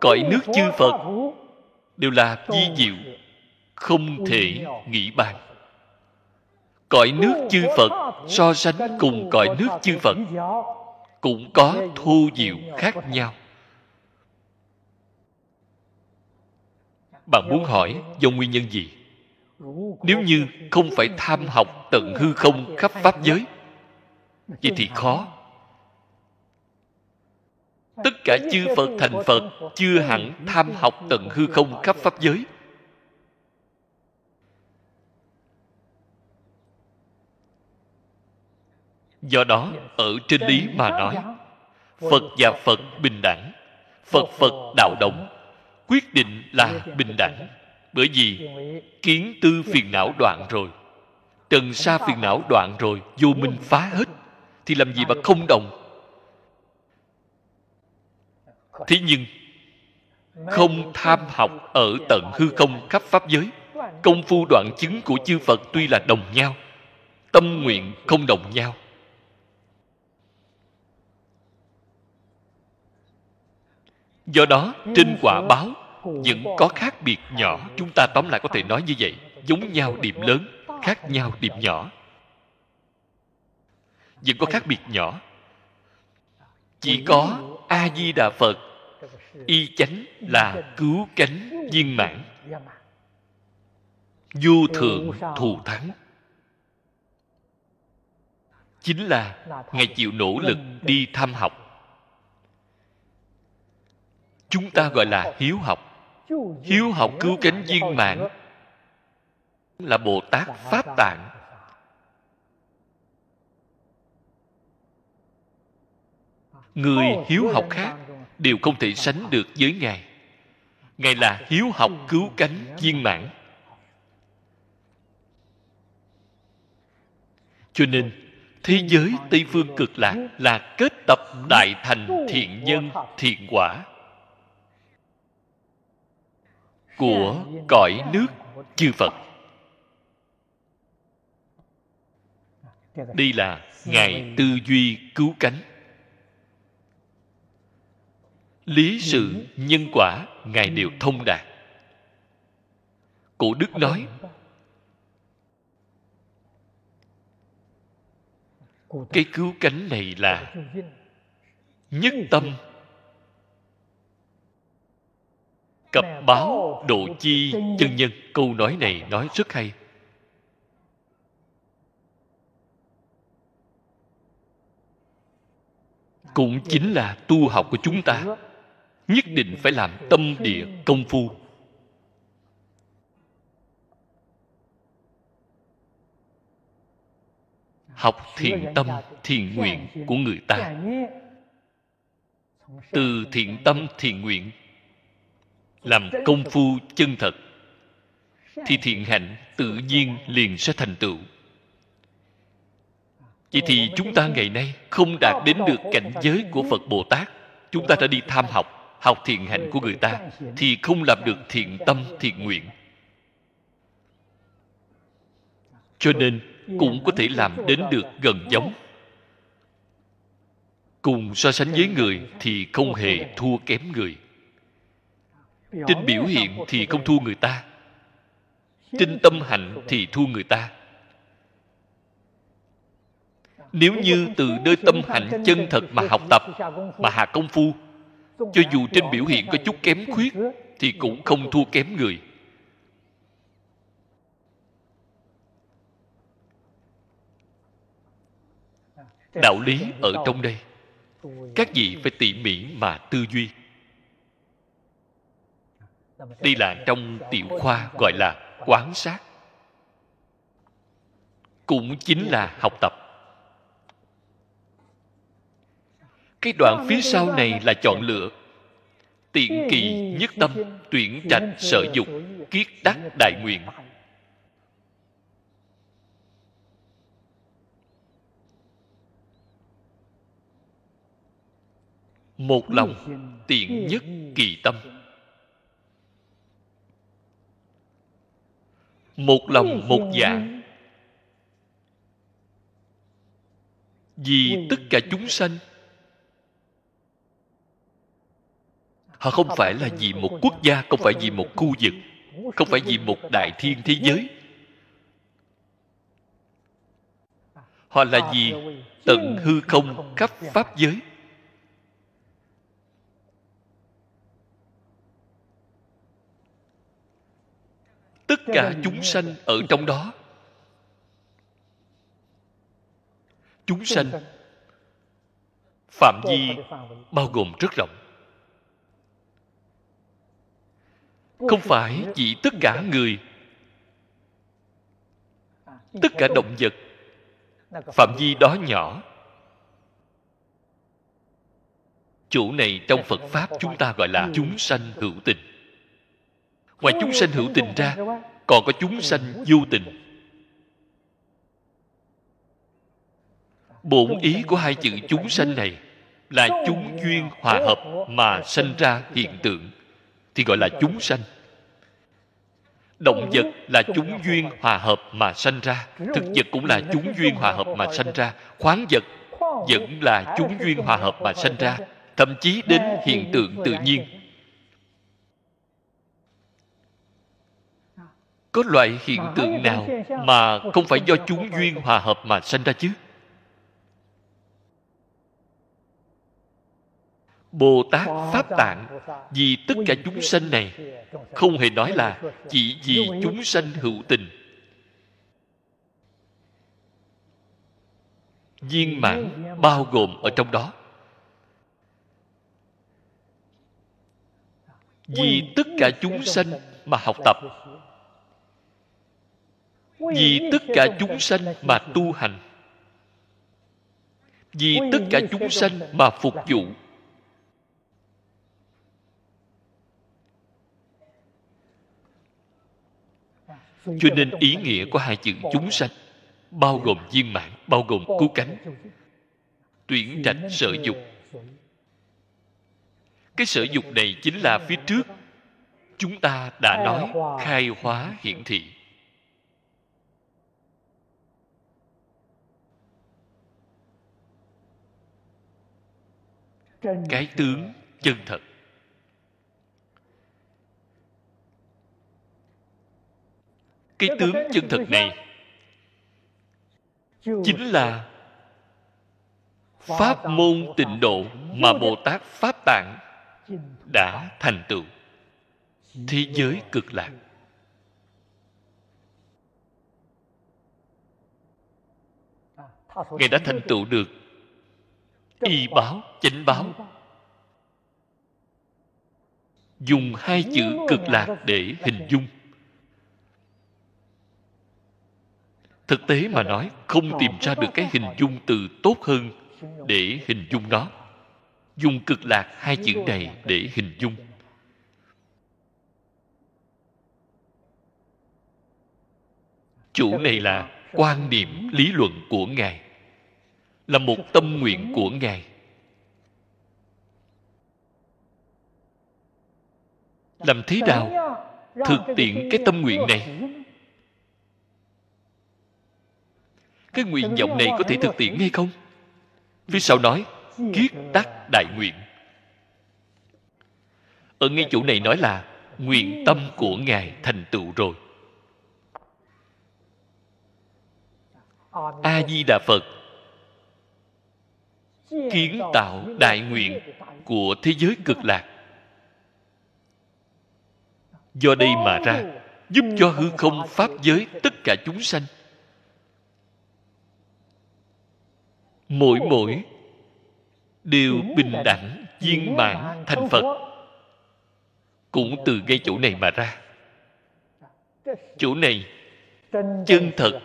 Cõi nước chư phật đều là di diệu không thể nghĩ bàn. Cõi nước chư phật so sánh cùng cõi nước chư phật cũng có thu diệu khác nhau bạn muốn hỏi do nguyên nhân gì? Nếu như không phải tham học tận hư không khắp pháp giới, vậy thì khó. Tất cả chư phật thành phật chưa hẳn tham học tận hư không khắp pháp giới. Do đó, ở trên lý mà nói, phật và phật bình đẳng, phật phật đạo động quyết định là bình đẳng. bởi vì kiến tư phiền não đoạn rồi. Trần sa phiền não đoạn rồi vô minh phá hết thì làm gì mà không đồng? Thế nhưng không tham học ở tận hư không khắp pháp giới. Công phu đoạn chứng của chư phật tuy là đồng nhau tâm nguyện không đồng nhau do đó trên quả báo vẫn có khác biệt nhỏ chúng ta tóm lại có thể nói như vậy. Giống nhau điểm lớn khác nhau điểm nhỏ. Vẫn có khác biệt nhỏ chỉ có a di đà phật y chánh là cứu cánh viên mãn. Vô thượng thù thắng. Chính là ngài chịu nỗ lực đi thăm học chúng ta gọi là hiếu học. Hiếu học cứu cánh viên mạng là bồ tát pháp tạng. Người hiếu học khác đều không thể sánh được với ngài. Ngài là hiếu học cứu cánh viên mãn. Cho nên, thế giới tây phương cực lạc là kết tập đại thành thiện nhân, thiện quả của cõi nước chư phật. Đây là ngài tư duy cứu cánh. Lý sự nhân quả ngài đều thông đạt. Cổ đức nói, cái cứu cánh này là nhất tâm cập báo độ chi chân nhân. Câu nói này nói rất hay. Cũng chính là tu học của chúng ta nhất định phải làm tâm địa công phu. Học thiện tâm thiện nguyện của người ta. Từ thiện tâm thiện nguyện làm công phu chân thật, thì thiện hạnh tự nhiên liền sẽ thành tựu. Vậy thì chúng ta ngày nay không đạt đến được cảnh giới của phật bồ tát. Chúng ta đã đi tham học học thiện hạnh của người ta, thì không làm được thiện tâm, thiện nguyện. Cho nên cũng có thể làm đến được gần giống. Cùng so sánh với người thì không hề thua kém người trên biểu hiện thì không thua người ta. Trên tâm hạnh thì thua người ta. Nếu như từ nơi tâm hạnh chân thật mà học tập mà hạ công phu cho dù trên biểu hiện có chút kém khuyết thì cũng không thua kém người. Đạo lý ở trong đây. Các vị phải tỉ mỉ mà tư duy đây là trong tiểu khoa gọi là quán sát. Cũng chính là học tập. Cái đoạn phía sau này là chọn lựa. Tiện kỳ nhất tâm tuyển trạch sở dục kiết đắc đại nguyện. Một lòng tiện nhất kỳ tâm. Một lòng một dạ. Vì tất cả chúng sanh họ không phải là vì một quốc gia không phải vì một khu vực không phải vì một đại thiên thế giới. Họ là vì tận hư không khắp pháp giới tất cả chúng sanh ở trong đó. Chúng sanh phạm vi bao gồm rất rộng. Không phải chỉ tất cả người tất cả động vật phạm vi đó nhỏ. Chỗ này trong phật pháp chúng ta gọi là chúng sanh? hữu tình ngoài chúng sanh hữu tình ra, còn có chúng sanh vô tình. Bổn ý của hai chữ chúng sanh này là chúng duyên hòa hợp mà sanh ra hiện tượng, thì gọi là chúng sanh. Động vật là chúng duyên hòa hợp mà sanh ra, thực vật cũng là chúng duyên hòa hợp mà sanh ra, khoáng vật vẫn là chúng duyên hòa hợp mà sanh ra, thậm chí đến hiện tượng tự nhiên. Có loại hiện tượng nào mà không phải do chúng duyên hòa hợp mà sanh ra chứ? Bồ tát pháp tạng vì tất cả chúng sanh này không hề nói là chỉ vì chúng sanh hữu tình. Viên mãn bao gồm ở trong đó. Vì tất cả chúng sanh mà học tập vì tất cả chúng sanh mà tu hành. Vì tất cả chúng sanh mà phục vụ. Cho nên ý nghĩa của hai chữ chúng sanh bao gồm viên mãn bao gồm cứu cánh tuyển trạch sở dục. cái sở dục này chính là phía trước. Chúng ta đã nói khai hóa hiển thị cái tướng chân thật. Cái tướng chân thật này chính là pháp môn tịnh độ mà bồ tát pháp tạng đã thành tựu. Thế giới cực lạc. Ngài đã thành tựu được y báo chánh báo. Dùng hai chữ cực lạc để hình dung. Thực tế mà nói, không tìm ra được cái hình dung từ tốt hơn để hình dung nó. Dùng cực lạc hai chữ này để hình dung. Chủ này là quan niệm lý luận của ngài là một tâm nguyện của ngài. Làm thế nào thực tiện cái tâm nguyện này? Cái nguyện vọng này có thể thực hiện hay không? Phía sau nói, kiết đắc đại nguyện. Ở ngay chỗ này nói là, nguyện tâm của ngài thành tựu rồi. A di đà phật kiến tạo đại nguyện của thế giới cực lạc. Do đây mà ra, giúp cho hư không pháp giới tất cả chúng sanh. Mỗi mỗi đều bình đẳng viên mãn thành phật. Cũng từ ngay chỗ này mà ra. Chỗ này chân thật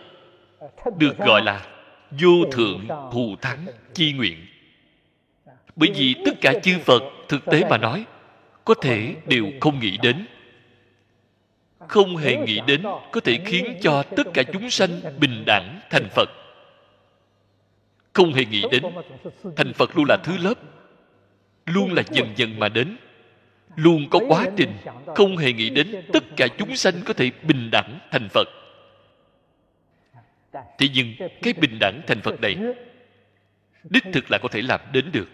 được gọi là vô thượng thù thắng chi nguyện. Bởi vì tất cả chư phật thực tế mà nói, có thể đều không nghĩ đến. Không hề nghĩ đến có thể khiến cho tất cả chúng sanh bình đẳng thành phật. Không hề nghĩ đến thành phật luôn là thứ lớp, luôn là dần dần mà đến, luôn có quá trình. Không hề nghĩ đến tất cả chúng sanh có thể bình đẳng thành phật thế nhưng, cái bình đẳng thành phật này, đích thực là có thể làm đến được.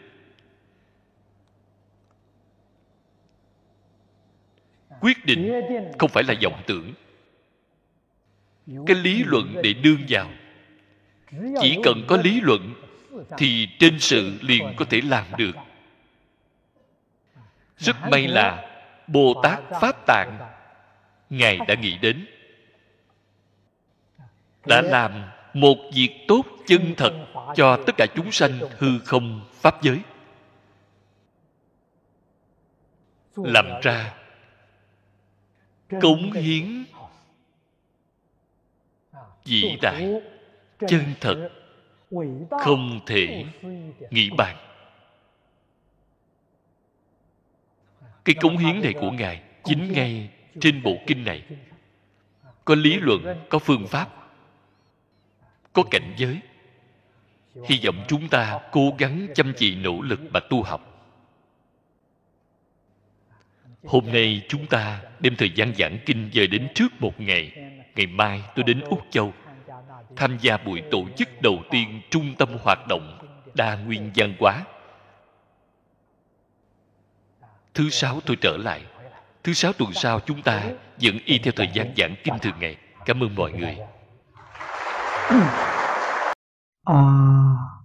Quyết định không phải là vọng tưởng. Cái lý luận để đương vào. Chỉ cần có lý luận, thì trên sự liền có thể làm được. Rất may là bồ tát pháp tạng ngài đã nghĩ đến đã làm một việc tốt chân thật cho tất cả chúng sanh hư không pháp giới. Làm ra cống hiến vĩ đại, chân thật, không thể nghĩ bàn. Cái cống hiến này của ngài chính ngay trên bộ kinh này. Có lý luận, có phương pháp có cảnh giới. Hy vọng chúng ta cố gắng chăm chỉ nỗ lực mà tu học. Hôm nay chúng ta đem thời gian giảng kinh dời đến trước một ngày. Ngày mai tôi đến úc châu, tham gia buổi tổ chức đầu tiên trung tâm hoạt động đa nguyên văn hóa thứ sáu tôi trở lại. Thứ sáu tuần sau chúng ta vẫn y theo thời gian giảng kinh thường ngày. Cảm ơn mọi người. 阿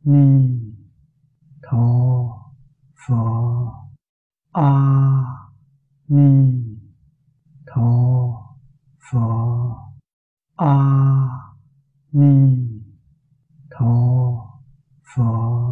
弥陀佛阿弥陀佛阿弥陀佛。